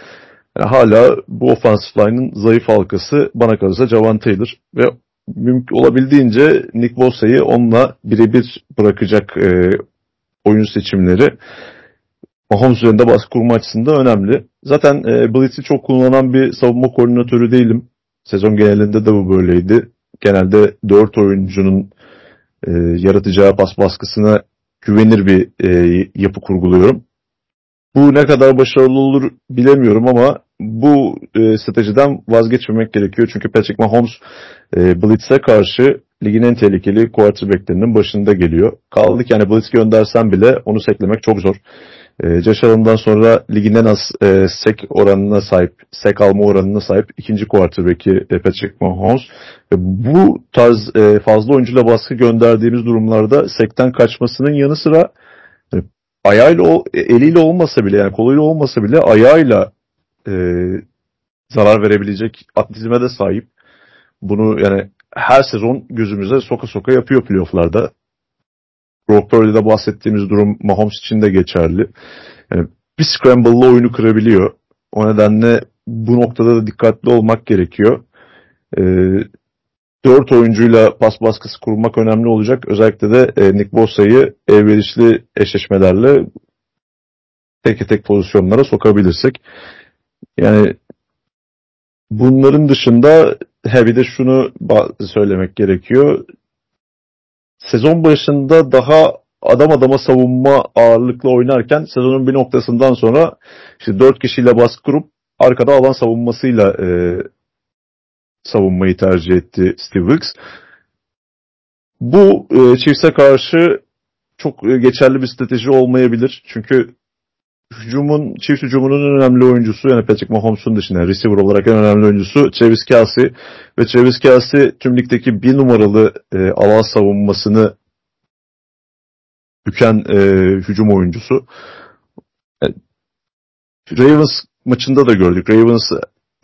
Speaker 2: yani hala bu offensive line'ın zayıf halkası bana kalırsa Javan Taylor ve mümkün olabildiğince Nick Bosa'yı onunla birebir bırakacak e, oyun seçimleri Mahomes üzerinde baskı kurma açısından önemli. Zaten e, Blitz'i çok kullanan bir savunma koordinatörü değilim. Sezon genelinde de bu böyleydi. Genelde 4 oyuncunun e, yaratacağı pas baskısına güvenir bir e, yapı kurguluyorum. Bu ne kadar başarılı olur bilemiyorum ama bu e, stratejiden vazgeçmemek gerekiyor. Çünkü Patrick Mahomes e, Blitz'e karşı ligin en tehlikeli quarterbacklerinin başında geliyor. Kaldık yani Blitz göndersen bile onu seklemek çok zor. E, Josh Allen'dan sonra ligin en az e, sek oranına sahip, sek alma oranına sahip ikinci quarterback'i e, Patrick Mahomes. E, bu tarz e, fazla oyuncuyla baskı gönderdiğimiz durumlarda sekten kaçmasının yanı sıra e, ayağıyla, eliyle olmasa bile yani koluyla olmasa bile ayağıyla e, zarar verebilecek atletizme de sahip. Bunu yani her sezon gözümüze soka soka yapıyor playofflarda. Brock Purdy'de bahsettiğimiz durum Mahomes için de geçerli. Yani bir scramble'la oyunu kırabiliyor. O nedenle bu noktada da dikkatli olmak gerekiyor. Ee, dört oyuncuyla pas baskısı kurmak önemli olacak. Özellikle de e, Nick Bosa'yı elverişli eşleşmelerle tek tek pozisyonlara sokabilirsek. Yani bunların dışında he bir de şunu söylemek gerekiyor sezon başında daha adam adama savunma ağırlıklı oynarken sezonun bir noktasından sonra işte dört kişiyle baskı kurup arkada alan savunmasıyla e, savunmayı tercih etti Steve Wilkes. Bu e, Chiefs'e karşı çok e, geçerli bir strateji olmayabilir. Çünkü hücumun, çift hücumunun en önemli oyuncusu yani Patrick Mahomes'un dışında receiver olarak en önemli oyuncusu Travis Kelsey ve Travis Kelsey tüm ligdeki bir numaralı e, alan savunmasını büken e, hücum oyuncusu. E, Ravens maçında da gördük. Ravens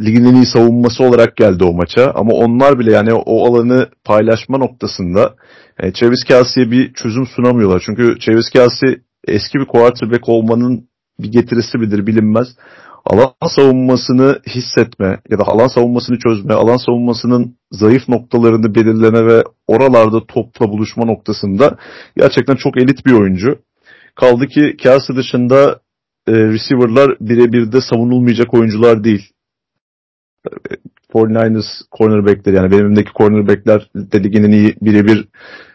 Speaker 2: ligin en iyi savunması olarak geldi o maça ama onlar bile yani o alanı paylaşma noktasında yani Travis Kelsey'e bir çözüm sunamıyorlar. Çünkü Travis Kelsey eski bir quarterback olmanın bir getirisi midir bilinmez. Alan savunmasını hissetme ya da alan savunmasını çözme, alan savunmasının zayıf noktalarını belirleme ve oralarda topla buluşma noktasında gerçekten çok elit bir oyuncu. Kaldı ki Kelsey dışında e, receiver'lar birebir de savunulmayacak oyuncular değil. 49ers cornerbackleri yani benimdeki cornerbackler de ligin iyi birebir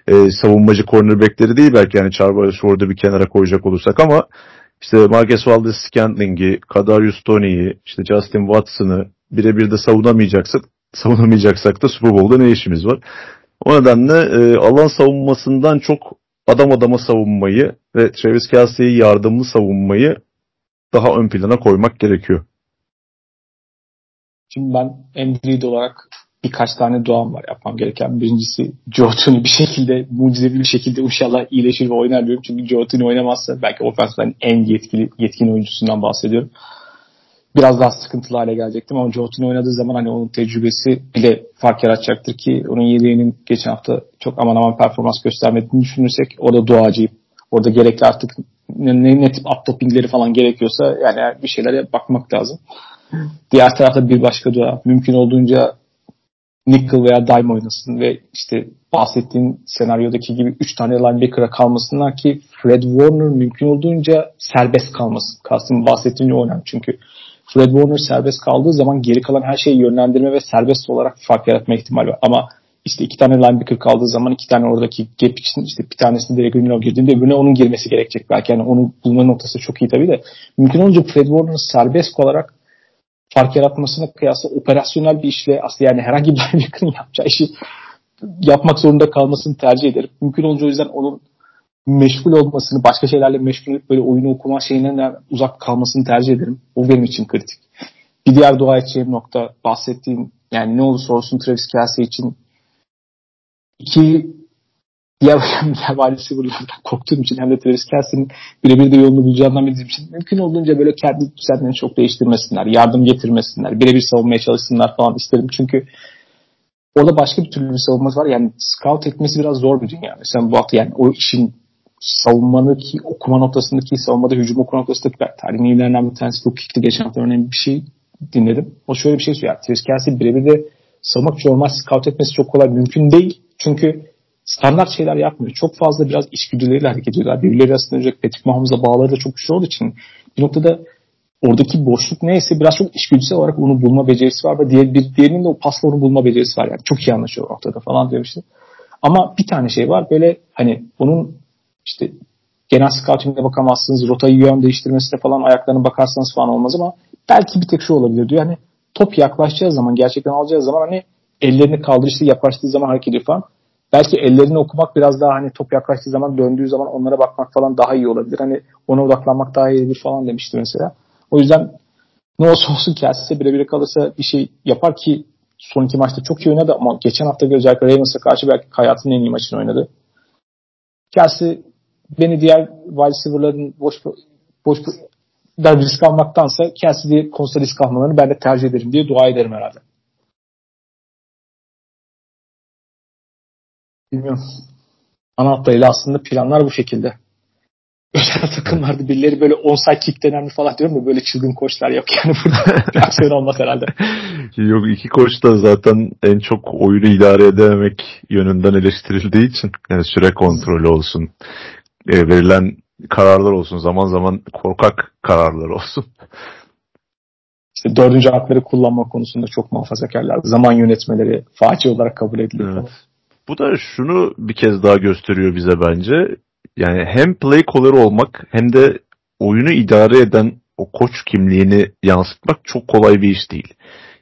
Speaker 2: e, savunmacı cornerbackleri değil belki yani Charvarius orada bir kenara koyacak olursak ama işte Marcus Valdez Scantling'i, Kadarius Tony'yi, işte Justin Watson'ı birebir de savunamayacaksak, savunamayacaksak da Super Bowl'da ne işimiz var? O nedenle e, alan savunmasından çok adam adama savunmayı ve Travis Kelsey'yi yardımlı savunmayı daha ön plana koymak gerekiyor.
Speaker 1: Şimdi ben Andrew olarak birkaç tane duam var yapmam gereken. Birincisi Jotun bir şekilde mucizevi bir şekilde inşallah iyileşir ve oynar diyorum. Çünkü Jotun oynamazsa belki ofenslerin en yetkili yetkin oyuncusundan bahsediyorum. Biraz daha sıkıntılı hale gelecektim ama Jotun oynadığı zaman hani onun tecrübesi bile fark yaratacaktır ki onun yedeğinin geçen hafta çok aman aman performans göstermediğini düşünürsek o da duacıyım. Orada gerekli artık ne, ne tip up toppingleri falan gerekiyorsa yani bir şeylere bakmak lazım. Diğer tarafta bir başka dua. Mümkün olduğunca nickel veya dime oynasın ve işte bahsettiğin senaryodaki gibi 3 tane linebacker'a kalmasınlar ki Fred Warner mümkün olduğunca serbest kalmasın. Kastım bahsettiğim o önemli. Çünkü Fred Warner serbest kaldığı zaman geri kalan her şeyi yönlendirme ve serbest olarak fark yaratma ihtimali var. Ama işte iki tane linebacker kaldığı zaman iki tane oradaki gap için işte bir tanesinde Derek Greenlaw girdiğinde öbürüne onun girmesi gerekecek belki. Yani onu bulma noktası çok iyi tabii de. Mümkün olunca Fred Warner'ın serbest olarak fark yaratmasına kıyasla operasyonel bir işle aslında yani herhangi bir linebacker'ın yapacağı işi yapmak zorunda kalmasını tercih ederim. Mümkün olunca o yüzden onun meşgul olmasını, başka şeylerle meşgul olup böyle oyunu okuma şeyinden uzak kalmasını tercih ederim. O benim için kritik. Bir diğer dua edeceğim nokta bahsettiğim yani ne olursa olsun Travis Kelsey için iki diğer, wide receiver'lardan korktuğum için hem de Travis Kelsey'nin birebir de yolunu bulacağından bildiğim için mümkün olduğunca böyle kendi düzenlerini çok değiştirmesinler, yardım getirmesinler, birebir savunmaya çalışsınlar falan isterim. Çünkü orada başka bir türlü bir savunması var. Yani scout etmesi biraz zor bir dünya. Mesela bu hafta yani o işin savunmadaki okuma noktasındaki savunmada hücum okuma noktasındaki tarihin iyilerinden bir tanesi bu kickti geçen hafta örneğin bir şey dinledim. O şöyle bir şey söylüyor. Yani Travis Kelsey birebir de savunmak için normal scout etmesi çok kolay mümkün değil. Çünkü standart şeyler yapmıyor. Çok fazla biraz içgüdüleriyle hareket ediyorlar. Birbirleri arasında önce Patrick Mahomes'la bağları da çok güçlü olduğu için bir noktada oradaki boşluk neyse biraz çok içgüdüsel olarak onu bulma becerisi var ve diğer, bir, diğerinin de o pasla onu bulma becerisi var. Yani çok iyi anlaşıyor o noktada falan işte. Ama bir tane şey var böyle hani onun işte genel scouting'de bakamazsınız. Rotayı yön değiştirmesine falan ayaklarına bakarsanız falan olmaz ama belki bir tek şu olabilir diyor. Hani top yaklaşacağı zaman gerçekten alacağı zaman hani ellerini kaldırışlı yaklaştığı zaman hareket ediyor falan. Belki ellerini okumak biraz daha hani top yaklaştığı zaman döndüğü zaman onlara bakmak falan daha iyi olabilir. Hani ona odaklanmak daha iyidir falan demişti mesela. O yüzden ne olsa olsun Kelsey birebir kalırsa bir şey yapar ki son iki maçta çok iyi oynadı ama geçen hafta özellikle Ravens'a karşı belki hayatının en iyi maçını oynadı. Kelsey beni diğer wide receiver'ların boş boş risk almaktansa Kelsey konusunda risk almalarını ben de tercih ederim diye dua ederim herhalde. Bilmiyorum. Ana hatlarıyla aslında planlar bu şekilde. Özel takımlarda birileri böyle onside kick önemli falan diyorum da böyle çılgın koçlar yok yani burada reaksiyon olmaz herhalde.
Speaker 2: Yok iki koç da zaten en çok oyunu idare edememek yönünden eleştirildiği için yani süre kontrolü olsun e, verilen kararlar olsun zaman zaman korkak kararlar olsun.
Speaker 1: İşte dördüncü hakları kullanma konusunda çok muhafazakarlar. Zaman yönetmeleri faci olarak kabul ediliyor. Evet.
Speaker 2: Bu da şunu bir kez daha gösteriyor bize bence. Yani hem play caller olmak hem de oyunu idare eden o koç kimliğini yansıtmak çok kolay bir iş değil.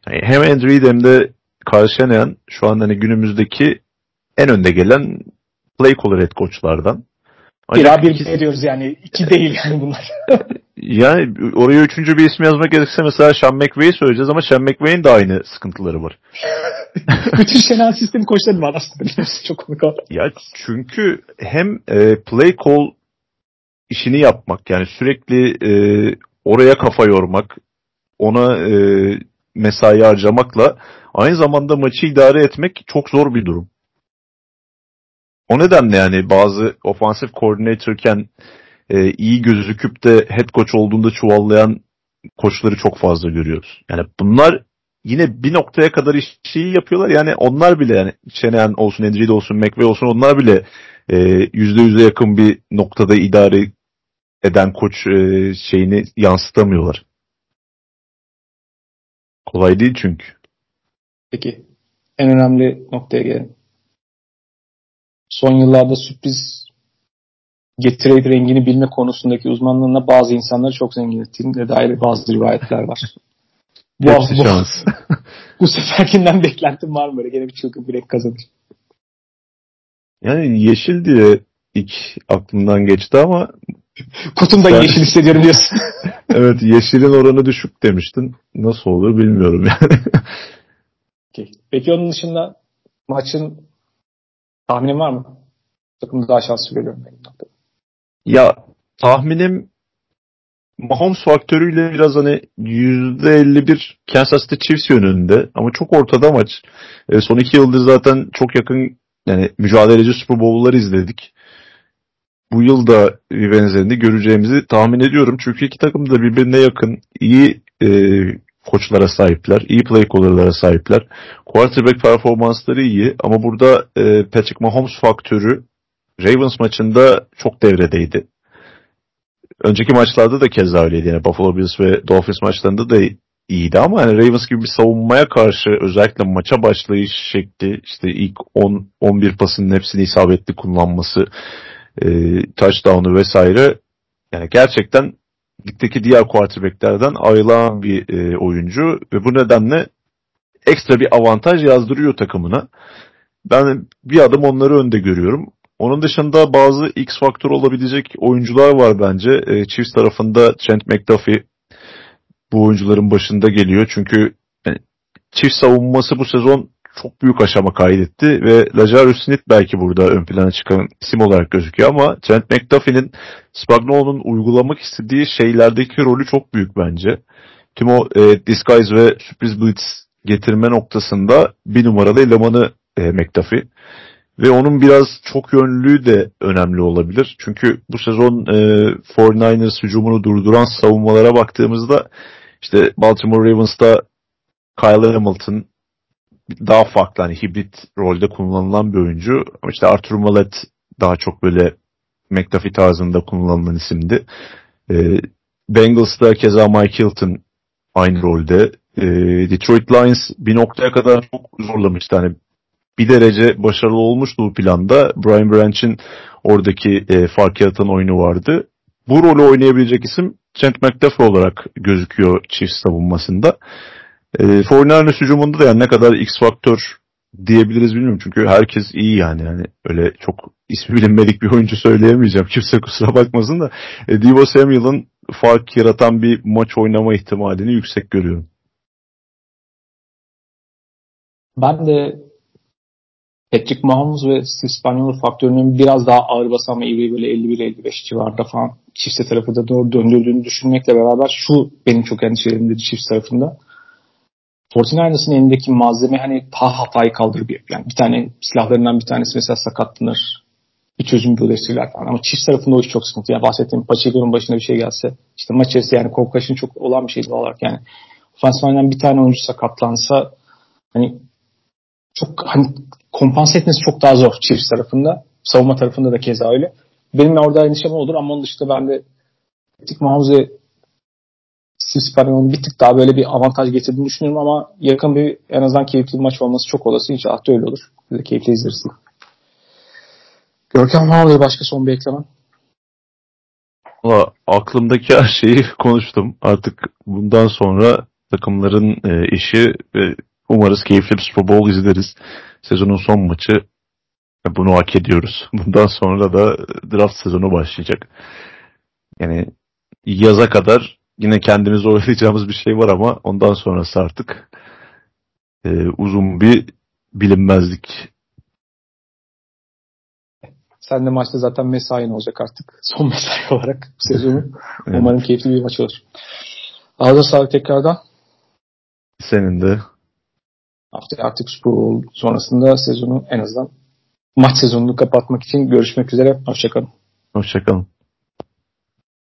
Speaker 2: Yani hem Andrew hem de Kyle şu an hani günümüzdeki en önde gelen play caller head koçlardan.
Speaker 1: Bir bir ikisi... ediyoruz yani. iki değil yani bunlar.
Speaker 2: yani oraya üçüncü bir isim yazmak gerekirse mesela Sean McVay'i söyleyeceğiz ama Sean McVay'in de aynı sıkıntıları var.
Speaker 1: Bütün Şenel sistemi koçları var aslında Çok komik.
Speaker 2: Ya çünkü hem e, play call işini yapmak yani sürekli e, oraya kafa yormak ona e, mesai harcamakla aynı zamanda maçı idare etmek çok zor bir durum. O nedenle yani bazı ofansif koordinatörken e, iyi gözüküp de head coach olduğunda çuvallayan koçları çok fazla görüyoruz. Yani bunlar yine bir noktaya kadar işi yapıyorlar. Yani onlar bile yani Şenehan olsun, Endrid olsun, McVay olsun onlar bile e, yüzde yüze yakın bir noktada idare eden koç e, şeyini yansıtamıyorlar. Kolay değil çünkü.
Speaker 1: Peki. En önemli noktaya gelelim. Son yıllarda sürpriz getireyip rengini bilme konusundaki uzmanlığına bazı insanları çok zengin ettiğine dair bazı rivayetler var. bu,
Speaker 2: Hepsi bu, şans.
Speaker 1: bu seferkinden beklentim var mı böyle? Gene bir çılgın bir renk kazanır.
Speaker 2: Yani yeşil diye ilk aklımdan geçti ama
Speaker 1: Kutumda sen... yeşil hissediyorum diyorsun.
Speaker 2: evet yeşilin oranı düşük demiştin. Nasıl olur bilmiyorum yani.
Speaker 1: Okey. Peki onun dışında maçın tahminin var mı? Takımı daha şanslı görüyorum benim
Speaker 2: Ya tahminim Mahomes faktörüyle biraz hani %51 Kansas City Chiefs yönünde ama çok ortada maç. E, son iki yıldır zaten çok yakın yani mücadeleci Super Bowl'ları izledik. Bu yıl da bir benzerini göreceğimizi tahmin ediyorum. Çünkü iki takım da birbirine yakın, iyi e, koçlara sahipler, iyi play caller'lara sahipler. Quarterback performansları iyi ama burada e, Patrick Mahomes faktörü Ravens maçında çok devredeydi. Önceki maçlarda da keza öyleydi. Yani Buffalo Bills ve Dolphins maçlarında da iyiydi ama yani Ravens gibi bir savunmaya karşı özellikle maça başlayış şekli işte ilk 10 11 pasının hepsini isabetli kullanması e, touchdown'u vesaire yani gerçekten ligdeki diğer quarterback'lerden ayrılan bir e, oyuncu ve bu nedenle ekstra bir avantaj yazdırıyor takımına. Ben bir adım onları önde görüyorum. Onun dışında bazı X faktör olabilecek oyuncular var bence. E, Chiefs tarafında Trent McDuffie bu oyuncuların başında geliyor. Çünkü yani, Chiefs savunması bu sezon çok büyük aşama kaydetti ve Lazarus Smith belki burada ön plana çıkan isim olarak gözüküyor ama Trent McDuffie'nin Spagnuolo'nun uygulamak istediği şeylerdeki rolü çok büyük bence. Tüm o e, disguise ve sürpriz blitz getirme noktasında bir numaralı elemanı e, McDuffie. Ve onun biraz çok yönlülüğü de önemli olabilir. Çünkü bu sezon e, 49ers hücumunu durduran savunmalara baktığımızda işte Baltimore Ravens'ta Kyle Hamilton daha farklı hani hibrit rolde kullanılan bir oyuncu. İşte Arthur Mallet daha çok böyle McDuffie tarzında kullanılan isimdi. E, Bengals'da keza Mike Hilton aynı rolde. E, Detroit Lions bir noktaya kadar çok zorlamıştı. Hani bir derece başarılı olmuştu bu planda. Brian Branch'in oradaki e, fark yaratan oyunu vardı. Bu rolü oynayabilecek isim Trent McDuffie olarak gözüküyor çift savunmasında. E, 49ers hücumunda da yani ne kadar X faktör diyebiliriz bilmiyorum. Çünkü herkes iyi yani. yani öyle çok ismi bilinmedik bir oyuncu söyleyemeyeceğim. Kimse kusura bakmasın da. E, Divo Samuel'ın fark yaratan bir maç oynama ihtimalini yüksek görüyorum.
Speaker 1: Ben de Patrick Mahomes ve Steve faktörünün biraz daha ağır basan ve ivri böyle 51-55 civarında falan çifte tarafı da doğru döndürdüğünü düşünmekle beraber şu benim çok endişelerimdir çift tarafında. 49ers'ın elindeki malzeme hani daha hatayı kaldırıyor. Yani bir tane silahlarından bir tanesi mesela sakatlanır. Bir çözüm bulurlar falan. Ama çift tarafında o iş çok sıkıntı. Yani bahsettiğim Pacheco'nun başına bir şey gelse işte maç içerisinde yani Kovkaş'ın çok olan bir şeydi olarak yani. Offensive bir tane oyuncu sakatlansa hani çok hani kompanse etmesi çok daha zor Chiefs tarafında. Savunma tarafında da keza öyle. Benim orada endişem olur ama onun dışında ben de Patrick Mahomes'e Steve bir tık daha böyle bir avantaj getirdiğini düşünüyorum ama yakın bir en azından keyifli bir maç olması çok olası. İnşallah da öyle olur. Böyle keyifli izleriz. Görkem var mı başka son bir eklemen?
Speaker 2: Valla aklımdaki her şeyi konuştum. Artık bundan sonra takımların e, işi ve umarız keyifli bir Super Bowl izleriz. Sezonun son maçı bunu hak ediyoruz. Bundan sonra da draft sezonu başlayacak. Yani yaza kadar yine kendimizi oyalayacağımız bir şey var ama ondan sonrası artık e, uzun bir bilinmezlik.
Speaker 1: Sen de maçta zaten mesain olacak artık. Son mesai olarak bu sezonu. evet. Umarım keyifli bir maç olur. Ağzına sağlık tekrardan.
Speaker 2: Senin de.
Speaker 1: Haftaya artık Bowl sonrasında sezonu en azından maç sezonunu kapatmak için görüşmek üzere. Hoşçakalın.
Speaker 2: Hoşçakalın.